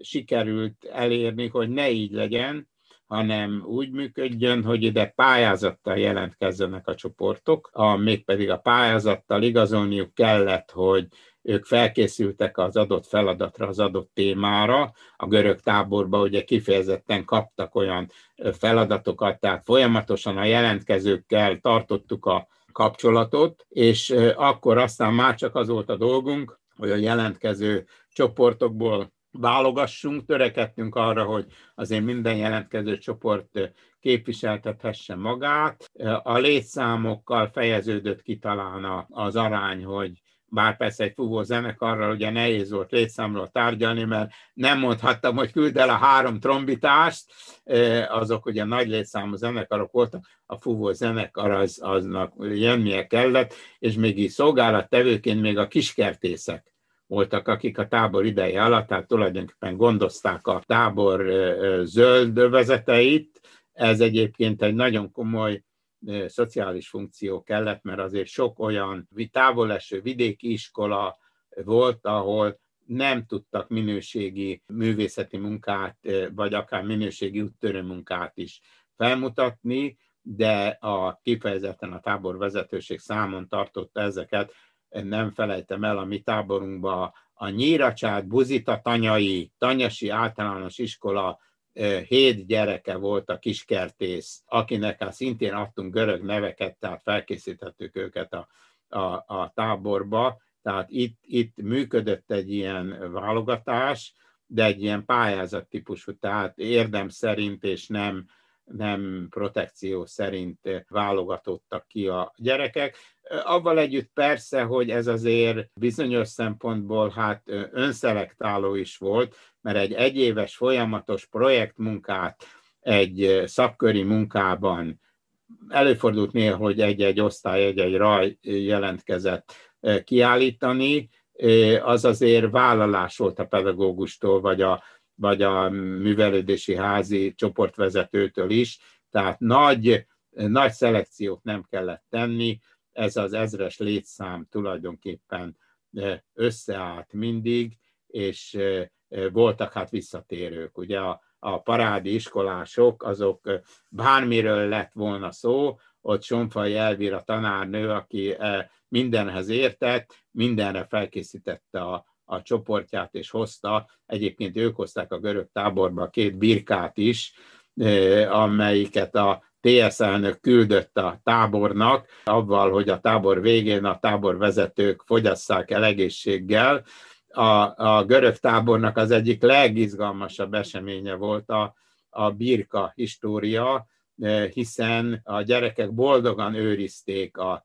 sikerült elérni, hogy ne így legyen, hanem úgy működjön, hogy ide pályázattal jelentkezzenek a csoportok, a, mégpedig a pályázattal igazolniuk kellett, hogy ők felkészültek az adott feladatra, az adott témára. A görög táborba ugye kifejezetten kaptak olyan feladatokat, tehát folyamatosan a jelentkezőkkel tartottuk a kapcsolatot, és akkor aztán már csak az volt a dolgunk, hogy a jelentkező csoportokból válogassunk, törekedtünk arra, hogy azért minden jelentkező csoport képviseltethesse magát. A létszámokkal fejeződött ki talán az arány, hogy bár persze egy fúvó zenekarral ugye nehéz volt létszámról tárgyalni, mert nem mondhattam, hogy küld el a három trombitást, azok ugye nagy létszámú zenekarok voltak, a fúvó zenekar az, aznak jönnie kellett, és még így szolgálattevőként még a kiskertészek voltak, akik a tábor ideje alatt, tehát tulajdonképpen gondozták a tábor zöld vezeteit. Ez egyébként egy nagyon komoly szociális funkció kellett, mert azért sok olyan távoleső vidéki iskola volt, ahol nem tudtak minőségi művészeti munkát, vagy akár minőségi úttörő munkát is felmutatni, de a kifejezetten a tábor vezetőség számon tartotta ezeket, nem felejtem el a mi táborunkba a Nyíracsát, Buzita Tanyai, Tanyasi általános iskola hét gyereke volt a kiskertész, akinek hát szintén adtunk görög neveket, tehát felkészítettük őket a, a, a táborba. Tehát itt, itt működött egy ilyen válogatás, de egy ilyen pályázat típusú, tehát érdem szerint és nem, nem protekció szerint válogatottak ki a gyerekek. Avval együtt persze, hogy ez azért bizonyos szempontból hát önszelektáló is volt, mert egy egyéves folyamatos projektmunkát egy szakköri munkában előfordult néha, hogy egy-egy osztály, egy-egy raj jelentkezett kiállítani, az azért vállalás volt a pedagógustól, vagy a, vagy a művelődési házi csoportvezetőtől is, tehát nagy, nagy szelekciót nem kellett tenni, ez az ezres létszám tulajdonképpen összeállt mindig, és voltak hát visszatérők. Ugye a, a parádi iskolások, azok bármiről lett volna szó, ott Sonfai Elvira tanárnő, aki mindenhez értett, mindenre felkészítette a, a csoportját, és hozta, egyébként ők hozták a görög táborba két birkát is, amelyiket a TSZ elnök küldött a tábornak, avval, hogy a tábor végén a tábor vezetők fogyasszák el egészséggel. A, a görög tábornak az egyik legizgalmasabb eseménye volt a, a birka história, hiszen a gyerekek boldogan őrizték a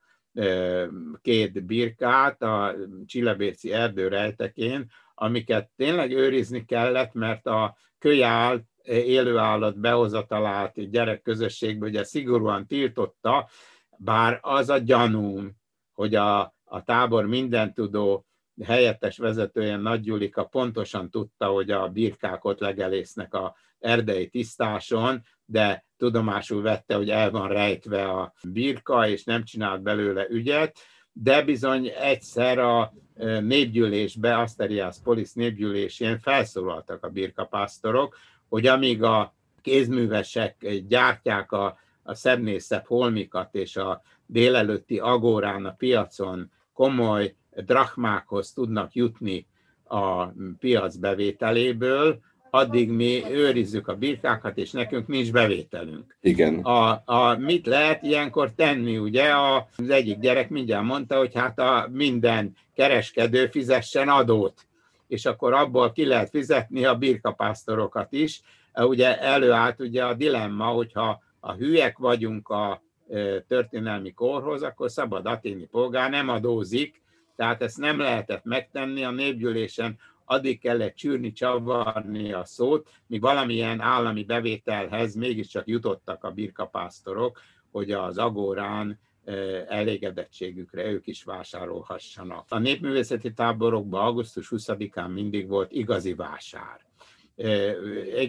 két birkát a Csillebérci erdő rejtekén, amiket tényleg őrizni kellett, mert a kölyál élőállat behozatalát gyerekközösségbe ugye szigorúan tiltotta, bár az a gyanúm, hogy a, a tábor mindentudó helyettes vezetője Nagy Gyulika pontosan tudta, hogy a birkák ott legelésznek a erdei tisztáson, de tudomásul vette, hogy el van rejtve a birka, és nem csinált belőle ügyet, de bizony egyszer a népgyűlésbe, Asterias Polis népgyűlésén felszólaltak a birkapásztorok, hogy amíg a kézművesek gyártják a, a szebbnél szebb holmikat, és a délelőtti agórán a piacon komoly drachmákhoz tudnak jutni a piac bevételéből, addig mi őrizzük a birkákat, és nekünk nincs bevételünk. Igen. A, a, mit lehet ilyenkor tenni, ugye? Az egyik gyerek mindjárt mondta, hogy hát a minden kereskedő fizessen adót, és akkor abból ki lehet fizetni a birkapásztorokat is. Ugye előállt ugye a dilemma, hogyha a hülyek vagyunk a történelmi korhoz, akkor szabad aténi polgár nem adózik, tehát ezt nem lehetett megtenni a népgyűlésen, addig kellett csűrni, csavarni a szót, míg valamilyen állami bevételhez mégiscsak jutottak a birkapásztorok, hogy az agórán elégedettségükre ők is vásárolhassanak. A népművészeti táborokban augusztus 20-án mindig volt igazi vásár.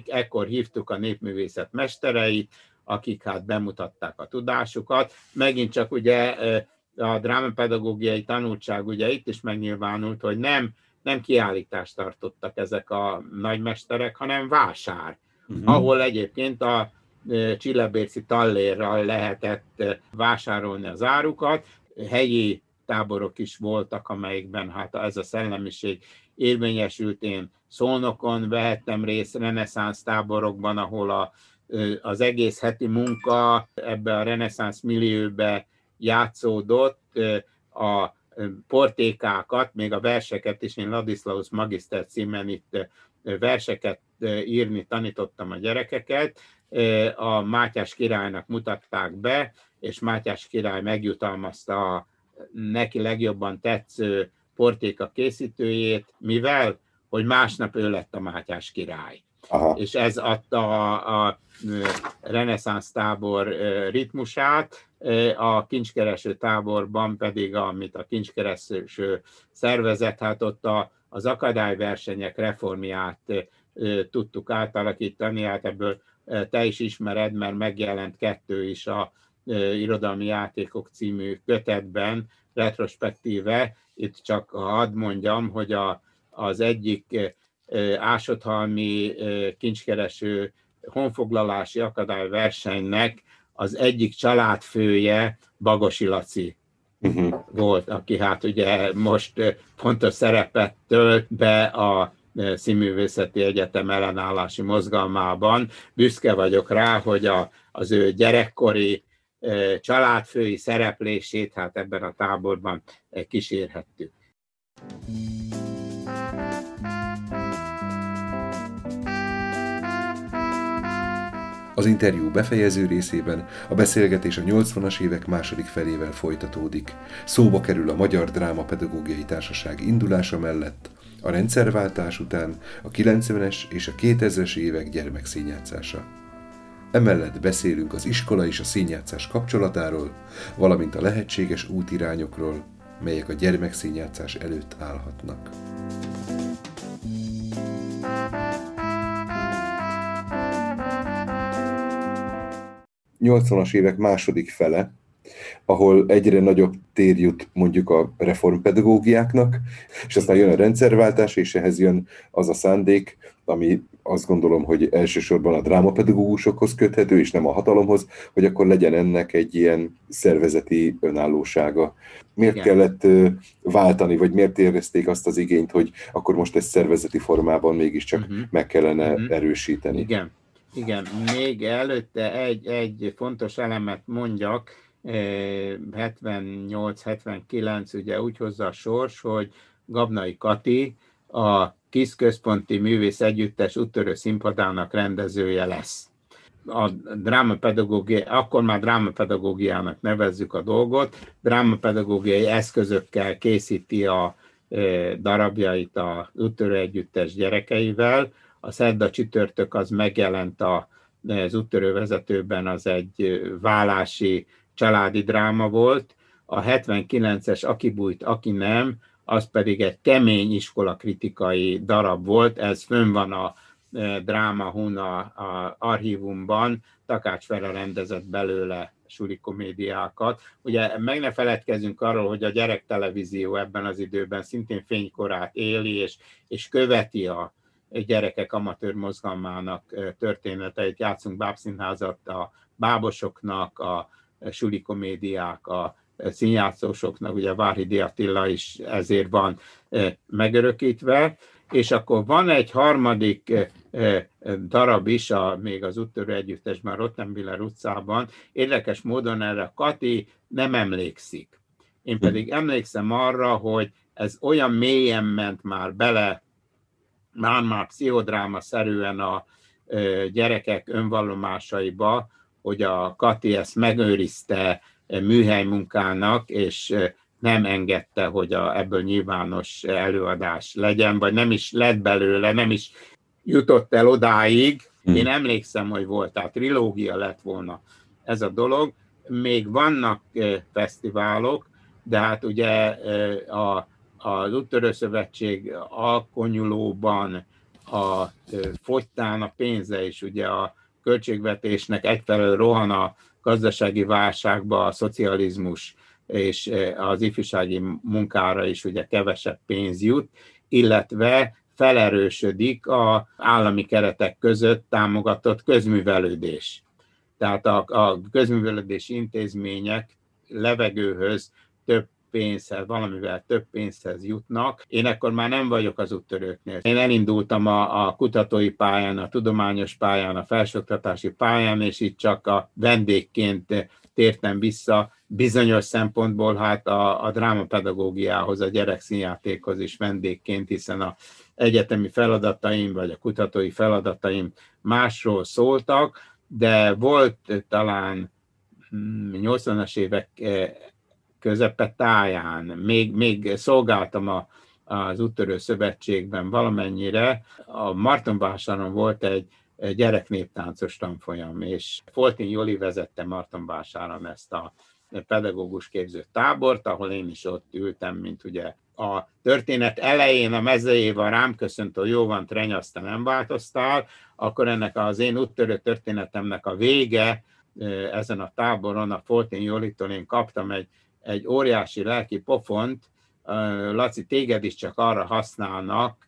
Ekkor hívtuk a népművészet mestereit, akik hát bemutatták a tudásukat. Megint csak ugye a drámapedagógiai tanultság ugye itt is megnyilvánult, hogy nem nem kiállítást tartottak ezek a nagymesterek, hanem vásár, uh-huh. ahol egyébként a Csillebérci tallérral lehetett vásárolni az árukat, helyi táborok is voltak, amelyikben hát ez a szellemiség érvényesült. Én Szolnokon vehettem részt reneszánsz táborokban, ahol a, az egész heti munka ebbe a reneszánsz millióbe játszódott, a portékákat, még a verseket is, én Ladislaus Magister címen itt verseket írni tanítottam a gyerekeket, a Mátyás királynak mutatták be, és Mátyás király megjutalmazta a neki legjobban tetsző portéka készítőjét, mivel, hogy másnap ő lett a Mátyás király. Aha. És ez adta a, a reneszánsz tábor ritmusát, a kincskereső táborban pedig, amit a kincskereső szervezet, hát ott a, az akadályversenyek reformját tudtuk átalakítani, hát ebből te is ismered, mert megjelent kettő is a Irodalmi Játékok című kötetben, retrospektíve, itt csak hadd mondjam, hogy a, az egyik ásodhalmi kincskereső honfoglalási akadályversenynek az egyik családfője Bagosi Laci uh-huh. volt, aki hát ugye most fontos szerepet tölt be a Színművészeti Egyetem ellenállási mozgalmában. Büszke vagyok rá, hogy a, az ő gyerekkori családfői szereplését hát ebben a táborban kísérhettük. Az interjú befejező részében a beszélgetés a 80-as évek második felével folytatódik. Szóba kerül a Magyar Dráma Pedagógiai Társaság indulása mellett, a rendszerváltás után a 90-es és a 2000-es évek gyermekszínjátszása. Emellett beszélünk az iskola és a színjátszás kapcsolatáról, valamint a lehetséges útirányokról, melyek a gyermekszínjátszás előtt állhatnak. 80-as évek második fele, ahol egyre nagyobb tér jut mondjuk a reformpedagógiáknak, és aztán jön a rendszerváltás, és ehhez jön az a szándék, ami azt gondolom, hogy elsősorban a drámapedagógusokhoz köthető, és nem a hatalomhoz, hogy akkor legyen ennek egy ilyen szervezeti önállósága. Miért Igen. kellett váltani, vagy miért érezték azt az igényt, hogy akkor most ezt szervezeti formában mégiscsak uh-huh. meg kellene uh-huh. erősíteni? Igen. Igen, még előtte egy, egy fontos elemet mondjak, 78-79 ugye úgy hozza a sors, hogy Gabnai Kati a KISZ Központi Művész Együttes úttörő színpadának rendezője lesz. A drámapedagógia, akkor már drámapedagógiának nevezzük a dolgot, drámapedagógiai eszközökkel készíti a darabjait az úttörő együttes gyerekeivel. A szerda csütörtök az megjelent a, az úttörő vezetőben, az egy vállási családi dráma volt. A 79-es Aki bújt, aki nem, az pedig egy kemény iskola kritikai darab volt, ez fönn van a e, Dráma Huna a archívumban, Takács Fera rendezett belőle suli komédiákat. Ugye meg ne feledkezzünk arról, hogy a gyerektelevízió ebben az időben szintén fénykorát éli, és, és követi a gyerekek amatőr mozgalmának e, történeteit. Játszunk bábszínházat a bábosoknak, a suli komédiák, a színjátszósoknak, ugye Várhidi Attila is ezért van megörökítve, és akkor van egy harmadik darab is, a, még az úttörő együttesben, Rottenbiller utcában, érdekes módon erre Kati nem emlékszik. Én pedig emlékszem arra, hogy ez olyan mélyen ment már bele, már-már pszichodráma szerűen a gyerekek önvallomásaiba, hogy a Kati ezt megőrizte műhely munkának, és nem engedte, hogy a, ebből nyilvános előadás legyen, vagy nem is lett belőle, nem is jutott el odáig. Hmm. Én emlékszem, hogy volt, tehát trilógia lett volna ez a dolog. Még vannak fesztiválok, de hát ugye a, az Úttörő Szövetség alkonyulóban a fogytán a pénze, és ugye a költségvetésnek egyfelől rohan a gazdasági válságba, a szocializmus és e, az ifjúsági munkára is ugye kevesebb pénz jut, illetve felerősödik a állami keretek között támogatott közművelődés. Tehát a, a közművelődési intézmények levegőhöz több pénzhez, valamivel több pénzhez jutnak. Én akkor már nem vagyok az úttörőknél. Én elindultam a, a kutatói pályán, a tudományos pályán, a felsőoktatási pályán, és itt csak a vendégként tértem vissza bizonyos szempontból hát a, a drámapedagógiához, a gyerekszínjátékhoz is vendégként, hiszen a egyetemi feladataim, vagy a kutatói feladataim másról szóltak, de volt talán 80-as hm, évek eh, közepe táján, még, még szolgáltam a, az úttörő szövetségben valamennyire, a Martonvásáron volt egy gyereknéptáncos tanfolyam, és Foltin Joli vezette Martonvásáron ezt a pedagógus képző tábort, ahol én is ott ültem, mint ugye a történet elején a mezejével rám köszönt, hogy jó van, treny, aztán nem változtál, akkor ennek az én úttörő történetemnek a vége ezen a táboron, a Foltin Jolitól én kaptam egy egy óriási lelki pofont, Laci, téged is csak arra használnak,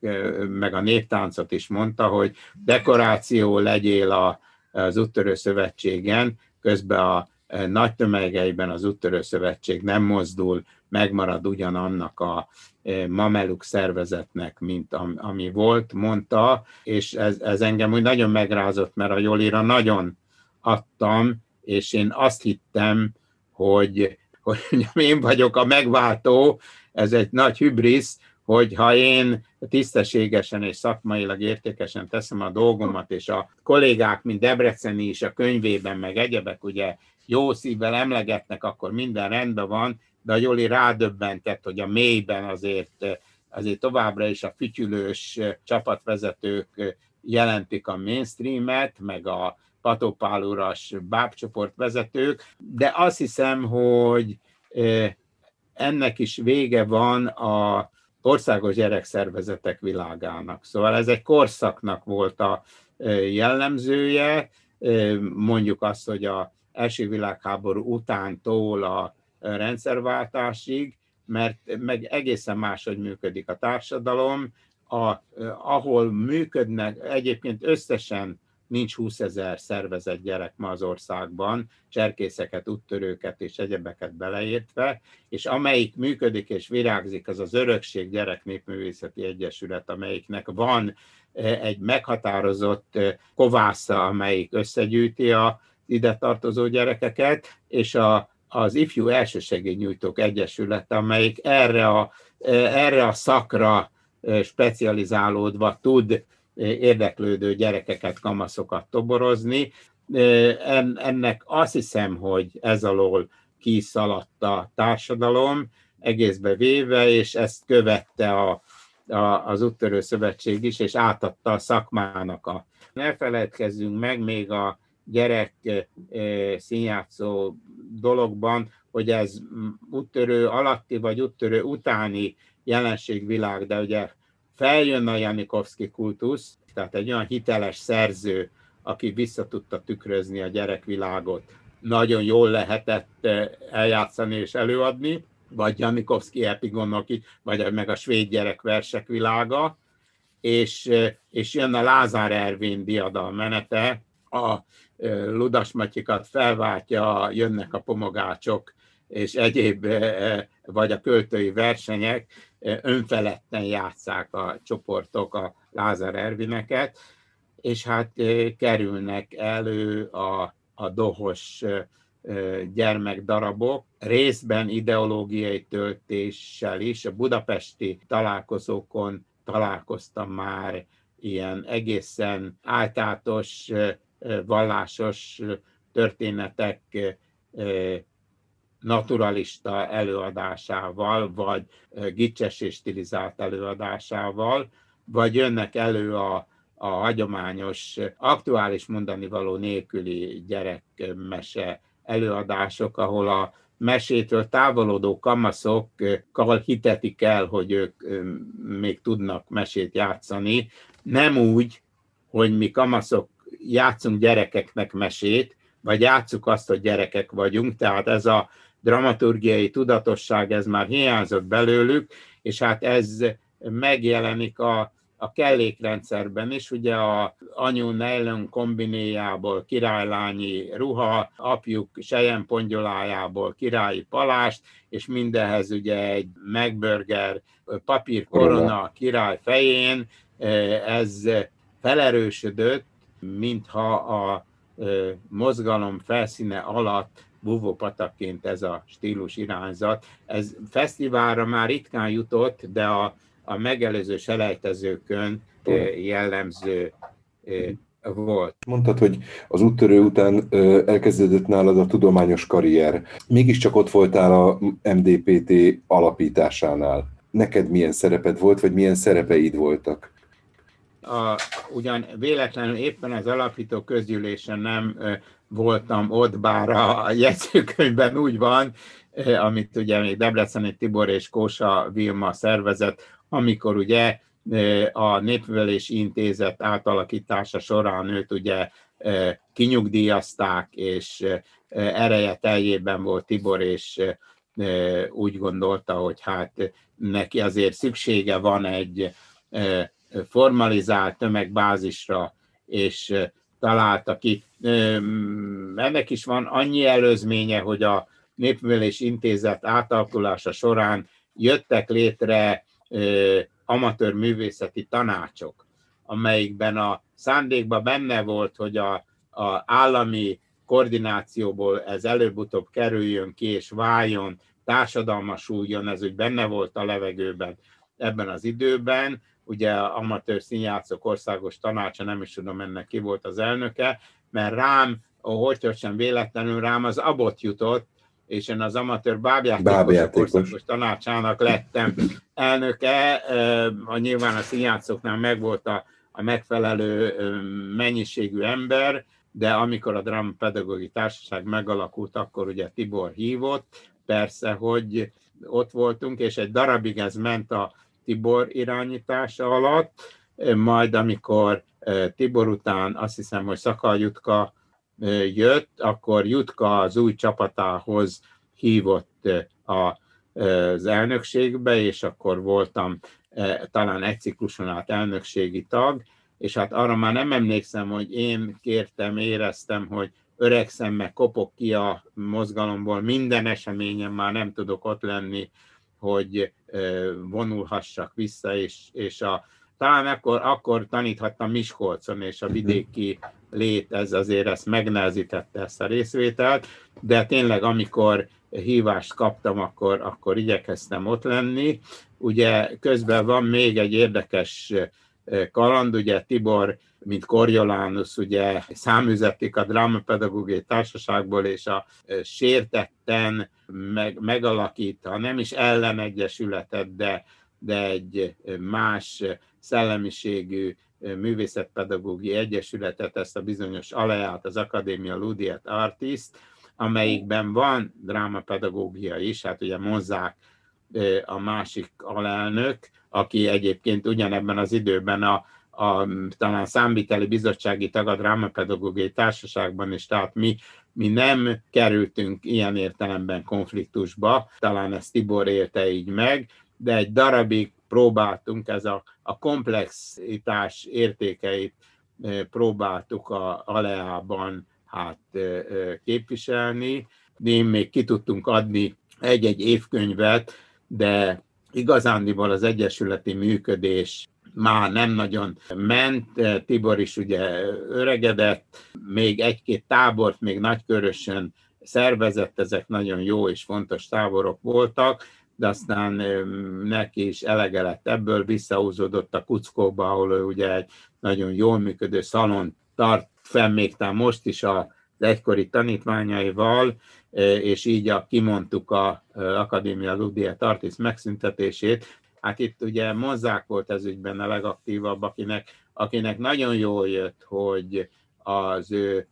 meg a néptáncot is mondta, hogy dekoráció legyél a, az úttörő szövetségen, közben a nagy tömegeiben az úttörő szövetség nem mozdul, megmarad ugyanannak a mameluk szervezetnek, mint ami volt, mondta, és ez, ez engem úgy nagyon megrázott, mert a Jolira nagyon adtam, és én azt hittem, hogy hogy én vagyok a megváltó, ez egy nagy hübrisz, hogy ha én tisztességesen és szakmailag értékesen teszem a dolgomat, és a kollégák, mint Debreceni is a könyvében, meg egyebek ugye jó szívvel emlegetnek, akkor minden rendben van, de a Joli rádöbbentett, hogy a mélyben azért, azért továbbra is a fütyülős csapatvezetők jelentik a mainstreamet, meg a patopáluras bábcsoport vezetők, de azt hiszem, hogy ennek is vége van a országos gyerekszervezetek világának. Szóval ez egy korszaknak volt a jellemzője, mondjuk azt, hogy a első világháború utántól a rendszerváltásig, mert meg egészen máshogy működik a társadalom, a, ahol működnek, egyébként összesen nincs 20 ezer szervezett gyerek ma az országban, cserkészeket, úttörőket és egyebeket beleértve, és amelyik működik és virágzik, az az Örökség Gyerek Egyesület, amelyiknek van egy meghatározott kovásza, amelyik összegyűjti a ide tartozó gyerekeket, és a, az Ifjú Elsősegélynyújtók Egyesület, amelyik erre a, erre a szakra specializálódva tud érdeklődő gyerekeket, kamaszokat toborozni. Ennek azt hiszem, hogy ez alól kiszaladt a társadalom egészbe véve, és ezt követte a, a, az úttörő szövetség is, és átadta a szakmának a. Ne feledkezzünk meg még a gyerek színjátszó dologban, hogy ez úttörő alatti vagy úttörő utáni jelenségvilág, de ugye feljön a Janikovszki kultusz, tehát egy olyan hiteles szerző, aki vissza tudta tükrözni a gyerekvilágot, nagyon jól lehetett eh, eljátszani és előadni, vagy Janikovszki epigonok, vagy meg a svéd gyerekversek világa, és, eh, és jön a Lázár Ervin diadal menete, a eh, Ludas Matyikat felváltja, jönnek a pomogácsok, és egyéb, vagy a költői versenyek, önfeledten játszák a csoportok a Lázár Ervineket, és hát kerülnek elő a, a dohos gyermekdarabok, részben ideológiai töltéssel is. A budapesti találkozókon találkoztam már ilyen egészen általános vallásos történetek naturalista előadásával, vagy gicses és stilizált előadásával, vagy jönnek elő a, a hagyományos, aktuális mondani való nélküli gyerekmese előadások, ahol a mesétől távolodó kamaszokkal hitetik el, hogy ők még tudnak mesét játszani. Nem úgy, hogy mi kamaszok játszunk gyerekeknek mesét, vagy játsszuk azt, hogy gyerekek vagyunk, tehát ez a dramaturgiai tudatosság, ez már hiányzott belőlük, és hát ez megjelenik a, a kellékrendszerben is, ugye a anyu nejlon kombinéjából királylányi ruha, apjuk sejen pongyolájából királyi palást, és mindenhez ugye egy megburger papír korona király fején, ez felerősödött, mintha a mozgalom felszíne alatt búvópatakként ez a stílus irányzat. Ez fesztiválra már ritkán jutott, de a, a megelőző selejtezőkön jellemző volt. Mondtad, hogy az úttörő után elkezdődött nálad a tudományos karrier. Mégiscsak ott voltál a MDPT alapításánál. Neked milyen szereped volt, vagy milyen szerepeid voltak? A, ugyan véletlenül éppen az alapító közgyűlésen nem voltam ott, bár a jegyzőkönyvben úgy van, amit ugye még Debreceni Tibor és Kósa Vilma szervezett, amikor ugye a Népművelési Intézet átalakítása során őt ugye kinyugdíjazták, és ereje teljében volt Tibor, és úgy gondolta, hogy hát neki azért szüksége van egy formalizált tömegbázisra, és találta ki. Ennek is van annyi előzménye, hogy a Népművelés Intézet átalakulása során jöttek létre amatőr művészeti tanácsok, amelyikben a szándékban benne volt, hogy a, a állami koordinációból ez előbb-utóbb kerüljön ki és váljon, társadalmasuljon, ez úgy benne volt a levegőben ebben az időben, ugye amatőr színjátszók országos tanácsa, nem is tudom ennek ki volt az elnöke, mert rám, hogy sem véletlenül rám az abot jutott, és én az amatőr bábjátékos országos tanácsának lettem elnöke, a nyilván a színjátszóknál megvolt a, a megfelelő mennyiségű ember, de amikor a Dramapedagógiai Társaság megalakult, akkor ugye Tibor hívott, persze, hogy ott voltunk, és egy darabig ez ment a Tibor irányítása alatt, majd amikor Tibor után azt hiszem, hogy Szakal Jutka jött, akkor Jutka az új csapatához hívott a, az elnökségbe, és akkor voltam talán egy cikluson át elnökségi tag, és hát arra már nem emlékszem, hogy én kértem, éreztem, hogy öregszem, meg kopok ki a mozgalomból, minden eseményen már nem tudok ott lenni, hogy vonulhassak vissza, és, és a, talán akkor, akkor taníthattam Miskolcon, és a mhm. vidéki lét, ez azért ezt megnehezítette ezt a részvételt, de tényleg amikor hívást kaptam, akkor, akkor igyekeztem ott lenni. Ugye közben van még egy érdekes kaland, ugye Tibor, mint Coriolanus, ugye számüzetik a Drámapedagógiai Társaságból, és a sértetten meg, megalakít, ha nem is ellenegyesületet, de, de egy más szellemiségű művészetpedagógiai egyesületet, ezt a bizonyos aleját, az Akadémia Ludiet Artist, amelyikben van drámapedagógia is, hát ugye Mozzák a másik alelnök, aki egyébként ugyanebben az időben a, a talán számviteli bizottsági tag drámapedagógiai társaságban is, tehát mi, mi nem kerültünk ilyen értelemben konfliktusba, talán ezt Tibor élte így meg, de egy darabig próbáltunk, ez a, a komplexitás értékeit próbáltuk a Aleában hát képviselni. Én még ki tudtunk adni egy-egy évkönyvet, de igazándiból az egyesületi működés már nem nagyon ment, Tibor is ugye öregedett, még egy-két tábort még nagykörösen szervezett, ezek nagyon jó és fontos táborok voltak, de aztán neki is elege lett ebből, visszahúzódott a Kuckóba, ahol ő ugye egy nagyon jól működő szalon tart fenn még most is a egykori tanítványaival, és így a, kimondtuk a Akadémia Ludia Tartis megszüntetését. Hát itt ugye Mozzák volt ez ügyben a legaktívabb, akinek, akinek nagyon jól jött, hogy az ő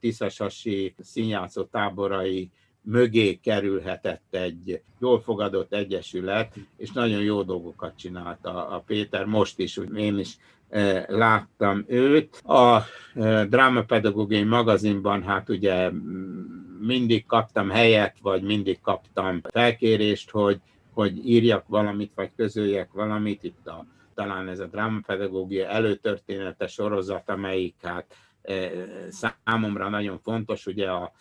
Tiszasasi színjátszó táborai mögé kerülhetett egy jól fogadott egyesület, és nagyon jó dolgokat csinált a, Péter, most is, én is láttam őt. A drámapedagógiai magazinban hát ugye mindig kaptam helyet, vagy mindig kaptam felkérést, hogy, hogy írjak valamit, vagy közöljek valamit. Itt a, talán ez a drámapedagógia előtörténete sorozat, amelyik hát e, számomra nagyon fontos, ugye a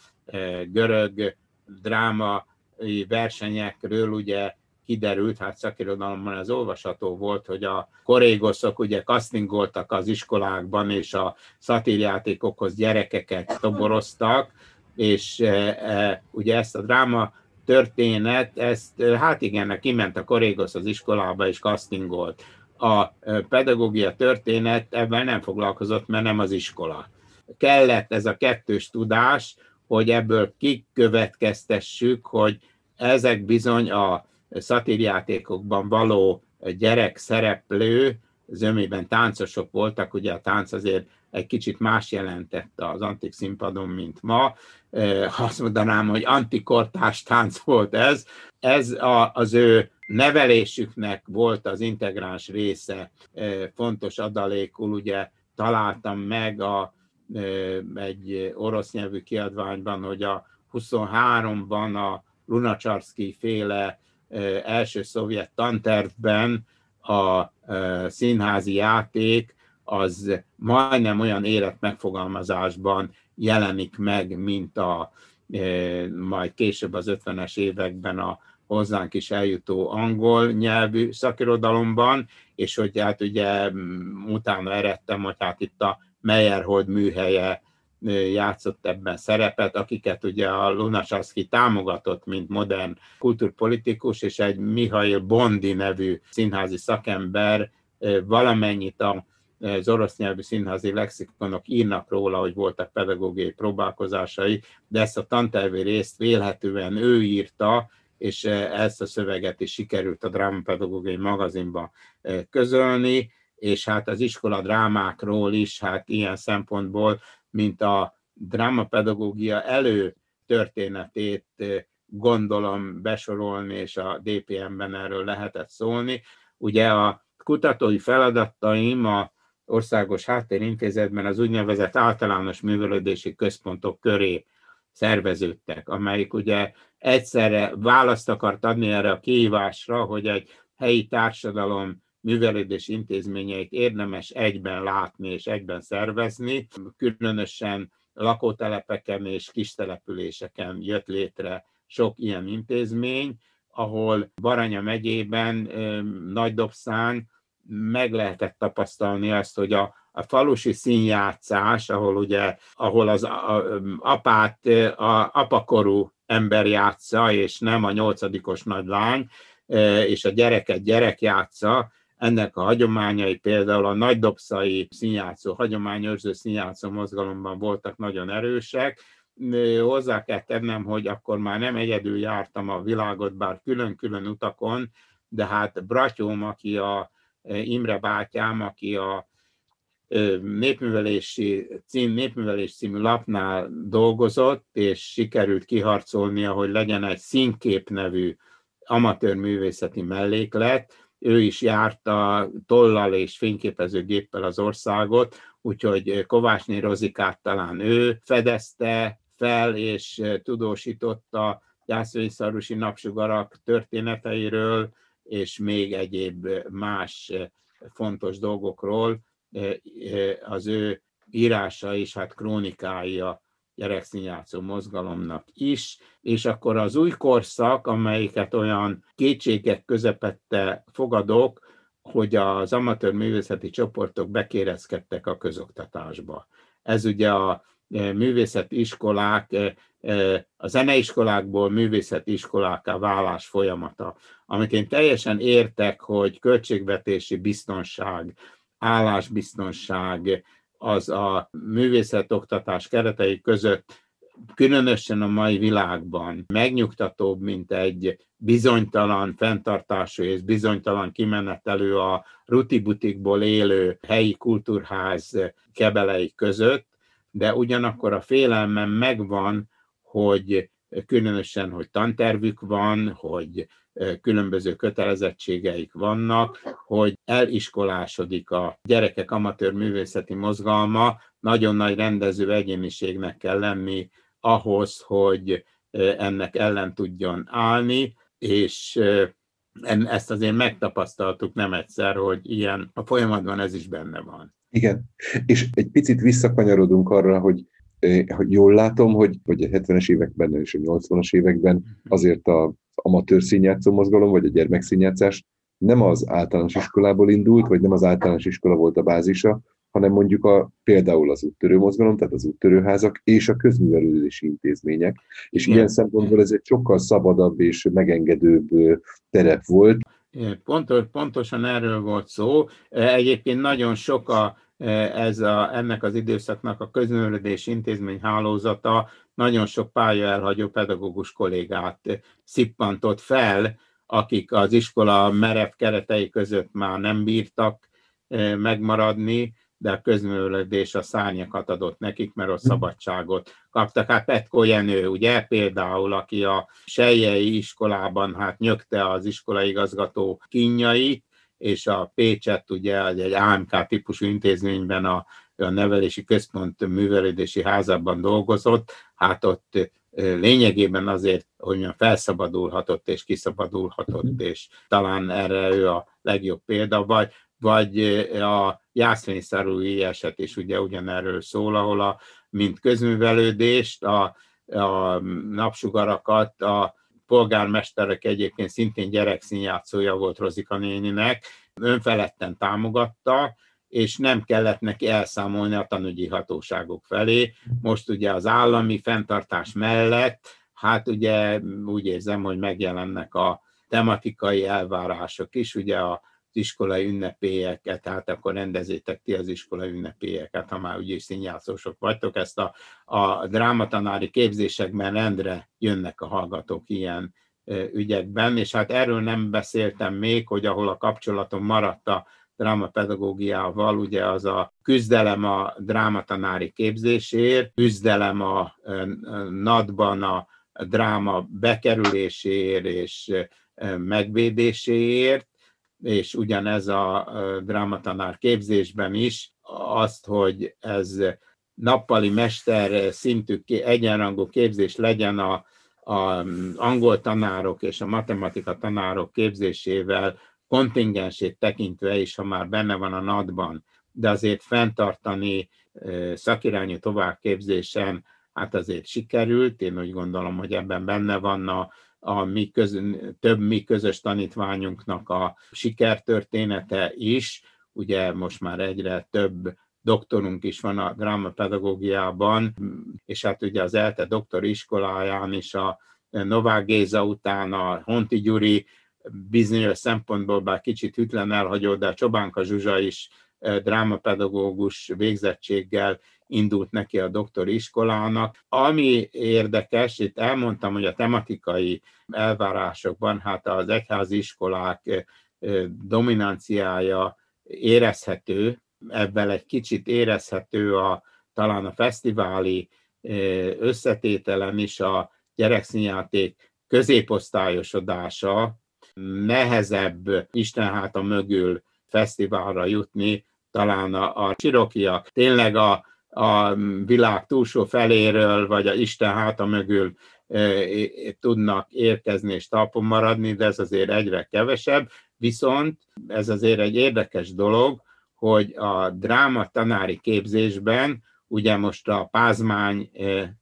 görög drámai versenyekről ugye kiderült, hát szakirodalomban az olvasható volt, hogy a korégoszok ugye castingoltak az iskolákban, és a szatírjátékokhoz gyerekeket toboroztak, és e, e, ugye ezt a dráma történet, ezt e, hát igen, kiment a korégosz az iskolába és castingolt. A e, pedagógia történet ebben nem foglalkozott, mert nem az iskola. Kellett ez a kettős tudás, hogy ebből kikövetkeztessük, hogy ezek bizony a szatírjátékokban való gyerek szereplő, zömében táncosok voltak, ugye a tánc azért egy kicsit más jelentett az antik színpadon, mint ma. Azt mondanám, hogy antikortás tánc volt ez. Ez a, az ő nevelésüknek volt az integráns része, fontos adalékul, ugye találtam meg a egy orosz nyelvű kiadványban, hogy a 23-ban a Lunacsarszki féle első szovjet tantervben a színházi játék az majdnem olyan életmegfogalmazásban jelenik meg, mint a majd később az 50-es években a hozzánk is eljutó angol nyelvű szakirodalomban, és hogy hát ugye utána eredtem, hogy hát itt a Meyerhold műhelye játszott ebben szerepet, akiket ugye a Lunasaszki támogatott, mint modern kulturpolitikus, és egy Mihail Bondi nevű színházi szakember valamennyit a az orosz nyelvű színházi lexikonok írnak róla, hogy voltak pedagógiai próbálkozásai, de ezt a tantervi részt vélhetően ő írta, és ezt a szöveget is sikerült a drámapedagógiai magazinba közölni, és hát az iskola drámákról is, hát ilyen szempontból, mint a drámapedagógia elő történetét gondolom besorolni, és a DPM-ben erről lehetett szólni. Ugye a kutatói feladataim a Országos Háttérintézetben az úgynevezett általános művelődési központok köré szerveződtek, amelyik ugye egyszerre választ akart adni erre a kihívásra, hogy egy helyi társadalom művelődés intézményeit érdemes egyben látni és egyben szervezni, különösen lakótelepeken és kistelepüléseken jött létre sok ilyen intézmény, ahol Baranya megyében, Nagydobszán meg lehetett tapasztalni azt, hogy a, a falusi színjátszás, ahol ugye, ahol az apát, a apakorú ember játsza, és nem a nyolcadikos nagylány, és a gyereket gyerek játsza, ennek a hagyományai például a nagydobszai színjátszó, hagyományőrző színjátszó mozgalomban voltak nagyon erősek. Hozzá kell tennem, hogy akkor már nem egyedül jártam a világot, bár külön-külön utakon, de hát Bratyóm, aki a Imre bátyám, aki a népművelési cím, népművelés című lapnál dolgozott, és sikerült kiharcolnia, hogy legyen egy színkép nevű amatőr művészeti melléklet, ő is járta tollal és fényképezőgéppel az országot, úgyhogy Kovácsné Rozikát talán ő fedezte fel és tudósította gyászvényszarusi napsugarak történeteiről, és még egyéb más fontos dolgokról. Az ő írása és hát krónikái a gyerekszínjátszó mozgalomnak is, és akkor az új korszak, amelyiket olyan kétségek közepette fogadok, hogy az amatőr művészeti csoportok bekérezkedtek a közoktatásba. Ez ugye a művészeti iskolák, a zeneiskolákból művészeti iskoláká válás folyamata, amit én teljesen értek, hogy költségvetési biztonság, állásbiztonság, az a művészetoktatás keretei között különösen a mai világban megnyugtatóbb, mint egy bizonytalan fenntartású és bizonytalan kimenetelő a rutibutikból élő helyi kultúrház kebelei között, de ugyanakkor a félelmem megvan, hogy különösen, hogy tantervük van, hogy különböző kötelezettségeik vannak, hogy eliskolásodik a gyerekek amatőr művészeti mozgalma, nagyon nagy rendező egyéniségnek kell lenni ahhoz, hogy ennek ellen tudjon állni, és ezt azért megtapasztaltuk nem egyszer, hogy ilyen a folyamatban ez is benne van. Igen, és egy picit visszakanyarodunk arra, hogy hogy jól látom, hogy, hogy a 70-es években és a 80-as években mhm. azért a amatőr színjátszó mozgalom, vagy a gyermekszínjátszás nem az általános iskolából indult, vagy nem az általános iskola volt a bázisa, hanem mondjuk a, például az úttörő mozgalom, tehát az úttörőházak és a közművelődési intézmények. És Igen. ilyen szempontból ez egy sokkal szabadabb és megengedőbb terep volt. Pontos, pontosan erről volt szó. Egyébként nagyon sok a, ez a, ennek az időszaknak a közművelődési intézmény hálózata nagyon sok pálya elhagyó pedagógus kollégát szippantott fel, akik az iskola merev keretei között már nem bírtak megmaradni, de a közművelődés a szárnyakat adott nekik, mert ott szabadságot kaptak. Hát Petko Jenő, ugye például, aki a Sejjei iskolában hát nyögte az iskolaigazgató kínjait, és a Pécset ugye egy AMK típusú intézményben a, a nevelési központ művelődési házában dolgozott, hát ott lényegében azért, hogy mondjam, felszabadulhatott és kiszabadulhatott, mhm. és talán erre ő a legjobb példa, vagy, vagy a jászvényszarúi eset is ugye ugyanerről szól, ahol a, mint közművelődést, a, a napsugarakat a polgármesterek egyébként szintén gyerekszínjátszója volt Rozika néninek, önfeledten támogatta, és nem kellett neki elszámolni a tanügyi hatóságok felé. Most ugye az állami fenntartás mellett, hát ugye úgy érzem, hogy megjelennek a tematikai elvárások is, ugye a iskolai ünnepélyeket, tehát akkor rendezétek ti az iskolai ünnepélyeket, ha már úgyis színjátszósok vagytok. Ezt a, a drámatanári képzésekben rendre jönnek a hallgatók ilyen ügyekben, és hát erről nem beszéltem még, hogy ahol a kapcsolatom maradt a drámapedagógiával, ugye az a küzdelem a drámatanári képzésért, küzdelem a NAD-ban a dráma bekerüléséért és megvédéséért, és ugyanez a drámatanár képzésben is, azt, hogy ez nappali mester szintű egyenrangú képzés legyen a, a angol tanárok és a matematika tanárok képzésével kontingensét tekintve is, ha már benne van a NAD-ban, de azért fenntartani szakirányú továbbképzésen, hát azért sikerült. Én úgy gondolom, hogy ebben benne van a, a mi köz, több mi közös tanítványunknak a sikertörténete is. Ugye most már egyre több doktorunk is van a drámapedagógiában, és hát ugye az ELTE doktori iskoláján is a Novák Géza után a Honti Gyuri bizonyos szempontból bár kicsit hűtlen elhagyó, de a Csobánka Zsuzsa is drámapedagógus végzettséggel indult neki a doktori iskolának. Ami érdekes, itt elmondtam, hogy a tematikai elvárásokban hát az egyházi iskolák dominanciája érezhető, ebben egy kicsit érezhető a, talán a fesztiváli összetételen is a gyerekszínjáték középosztályosodása, nehezebb Isten a mögül fesztiválra jutni, talán a, a csirokiak tényleg a, a világ túlsó feléről, vagy a Isten háta mögül tudnak érkezni és talpon maradni, de ez azért egyre kevesebb. Viszont ez azért egy érdekes dolog, hogy a dráma tanári képzésben ugye most a Pázmány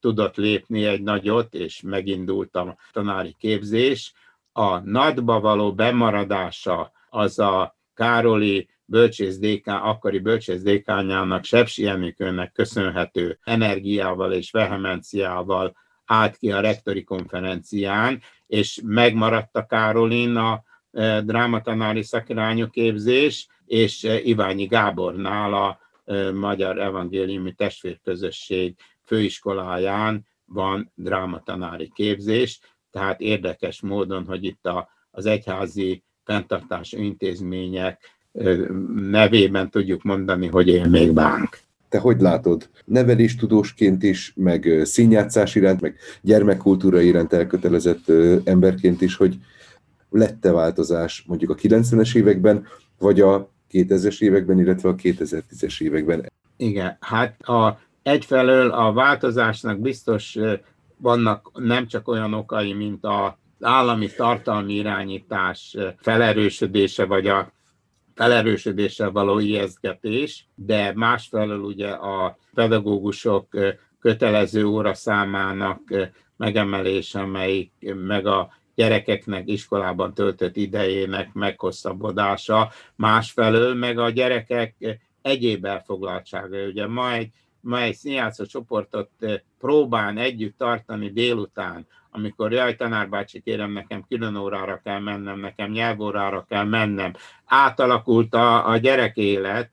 tudott lépni egy nagyot, és megindult a tanári képzés. A nadba való bemaradása az a Károli bölcsészdékán, akkori bölcsészdékányának, Sepsi Enikőnek köszönhető energiával és vehemenciával állt ki a rektori konferencián, és megmaradt a Károlin a e, drámatanári szakirányú képzés, és e, Iványi Gábornál a e, Magyar Evangéliumi Testvérközösség főiskoláján van drámatanári képzés, tehát érdekes módon, hogy itt a, az egyházi fenntartású intézmények nevében tudjuk mondani, hogy él még bánk. Te hogy látod? Neveléstudósként is, meg színjátszás iránt, meg gyermekkultúra iránt elkötelezett emberként is, hogy lette változás mondjuk a 90-es években, vagy a 2000-es években, illetve a 2010-es években? Igen, hát a, egyfelől a változásnak biztos vannak nem csak olyan okai, mint a állami tartalmi irányítás felerősödése, vagy a felerősödéssel való ijesztgetés, de másfelől ugye a pedagógusok kötelező óra számának megemelése, amelyik meg a gyerekeknek iskolában töltött idejének meghosszabbodása, másfelől meg a gyerekek egyéb elfoglaltsága. Ugye ma egy, ma egy színjátszó csoportot próbál együtt tartani délután, amikor jaj, tanárbácsi, kérem, nekem külön órára kell mennem, nekem nyelvórára kell mennem. Átalakult a, a gyerek élet,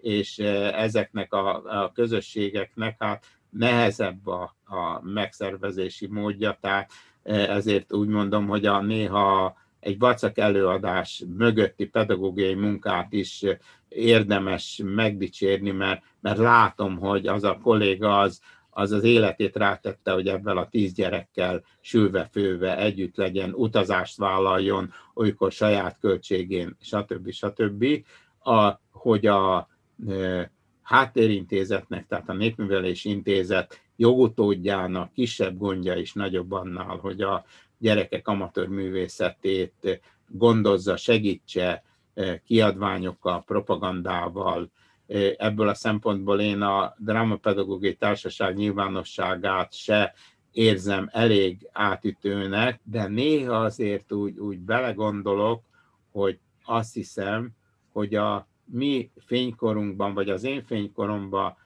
és ezeknek a, a közösségeknek hát nehezebb a, a megszervezési módja, tehát ezért úgy mondom, hogy a néha egy vacak előadás mögötti pedagógiai munkát is érdemes megdicsérni, mert, mert látom, hogy az a kolléga az, az az életét rátette, hogy ebben a tíz gyerekkel sülve-főve együtt legyen, utazást vállaljon, olykor saját költségén, stb. stb. A, hogy a e, háttérintézetnek, tehát a Népművelés Intézet jogutódjának kisebb gondja is nagyobb annál, hogy a gyerekek amatőr művészetét gondozza, segítse kiadványokkal, propagandával, ebből a szempontból én a Drámapedagógiai Társaság nyilvánosságát se érzem elég átütőnek, de néha azért úgy, úgy belegondolok, hogy azt hiszem, hogy a mi fénykorunkban, vagy az én fénykoromban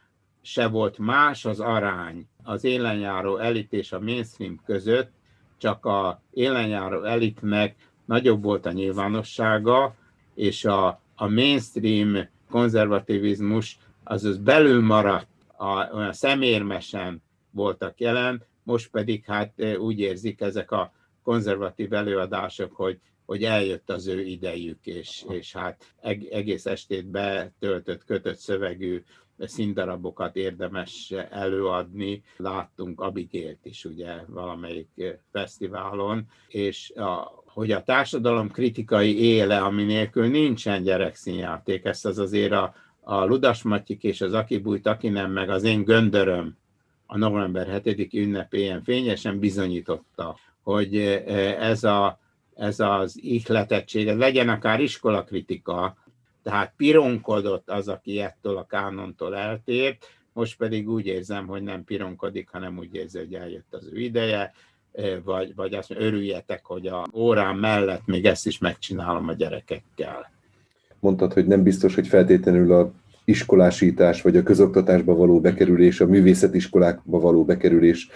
se volt más az arány az élenjáró elit és a mainstream között, csak a élenjáró elitnek nagyobb volt a nyilvánossága, és a, a mainstream konzervativizmus, azaz belül maradt, a, olyan szemérmesen voltak jelen, most pedig hát úgy érzik ezek a konzervatív előadások, hogy, hogy eljött az ő idejük, és, és hát egész estét betöltött, kötött szövegű színdarabokat érdemes előadni. Láttunk Abigélt is ugye valamelyik fesztiválon, és a, hogy a társadalom kritikai éle, ami nélkül nincsen gyerekszínjáték, ezt az azért a, a Ludas Matyik és az Aki bújt, aki nem, meg az én göndöröm a november 7. ünnepélyen fényesen bizonyította, hogy e, ez a ez az ihletettség, legyen akár iskolakritika, tehát pironkodott az, aki ettől a kánontól eltért, most pedig úgy érzem, hogy nem pironkodik, hanem úgy érzi, hogy eljött az ő ideje, vagy, vagy azt mondja, örüljetek, hogy a órám mellett még ezt is megcsinálom a gyerekekkel. Mondtad, hogy nem biztos, hogy feltétlenül a iskolásítás, vagy a közoktatásba való bekerülés, a művészetiskolákba való bekerülés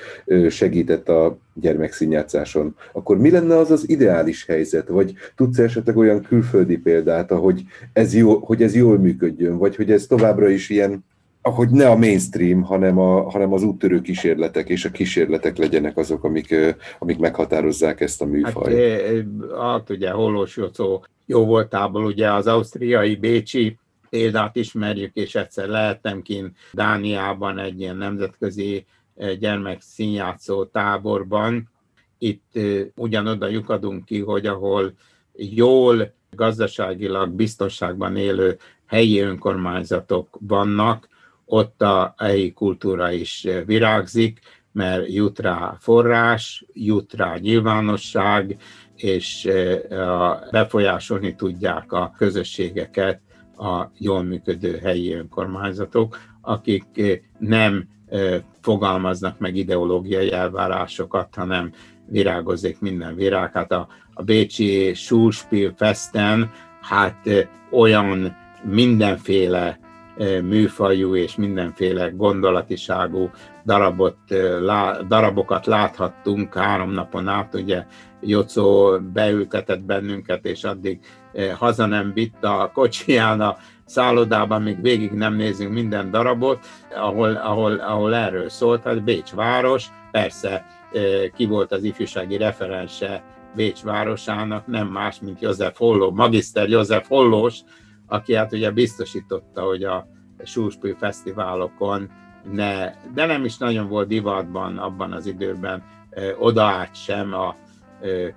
segített a gyermekszínjátszáson. Akkor mi lenne az az ideális helyzet? Vagy tudsz esetleg olyan külföldi példát, ahogy ez, jó, hogy ez jól működjön, vagy hogy ez továbbra is ilyen hogy ne a mainstream, hanem, a, hanem az úttörő kísérletek, és a kísérletek legyenek azok, amik, amik meghatározzák ezt a műfajt. Hát, hát ugye Hollós Jocó jó voltából ugye az ausztriai Bécsi példát ismerjük, és egyszer lehettem kint Dániában egy ilyen nemzetközi gyermek színjátszó táborban. Itt ugyanoda lyukadunk ki, hogy ahol jól gazdaságilag biztonságban élő helyi önkormányzatok vannak, ott a helyi kultúra is virágzik, mert jut rá forrás, jut rá nyilvánosság, és befolyásolni tudják a közösségeket a jól működő helyi önkormányzatok, akik nem fogalmaznak meg ideológiai elvárásokat, hanem virágozik minden virág. Hát a, a Bécsi Schulspiel Festen hát olyan mindenféle műfajú és mindenféle gondolatiságú darabot, darabokat láthattunk három napon át, ugye Jocó beültetett bennünket, és addig haza nem vitt a kocsiján a szállodában, még végig nem nézünk minden darabot, ahol, ahol, ahol erről szólt, hát Bécs város, persze ki volt az ifjúsági referense Bécs városának, nem más, mint József Holló, magiszter József Hollós, aki hát ugye biztosította, hogy a Súspű fesztiválokon ne, de nem is nagyon volt divatban abban az időben odaállt sem a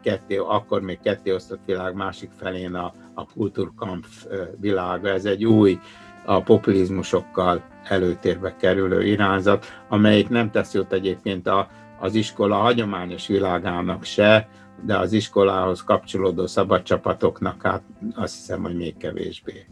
ketté, akkor még ketté osztott világ másik felén a, a kultúrkampf világa. Ez egy új, a populizmusokkal előtérbe kerülő irányzat, amelyik nem tesz jót egyébként a, az iskola hagyományos világának se, de az iskolához kapcsolódó szabadcsapatoknak hát azt hiszem, hogy még kevésbé.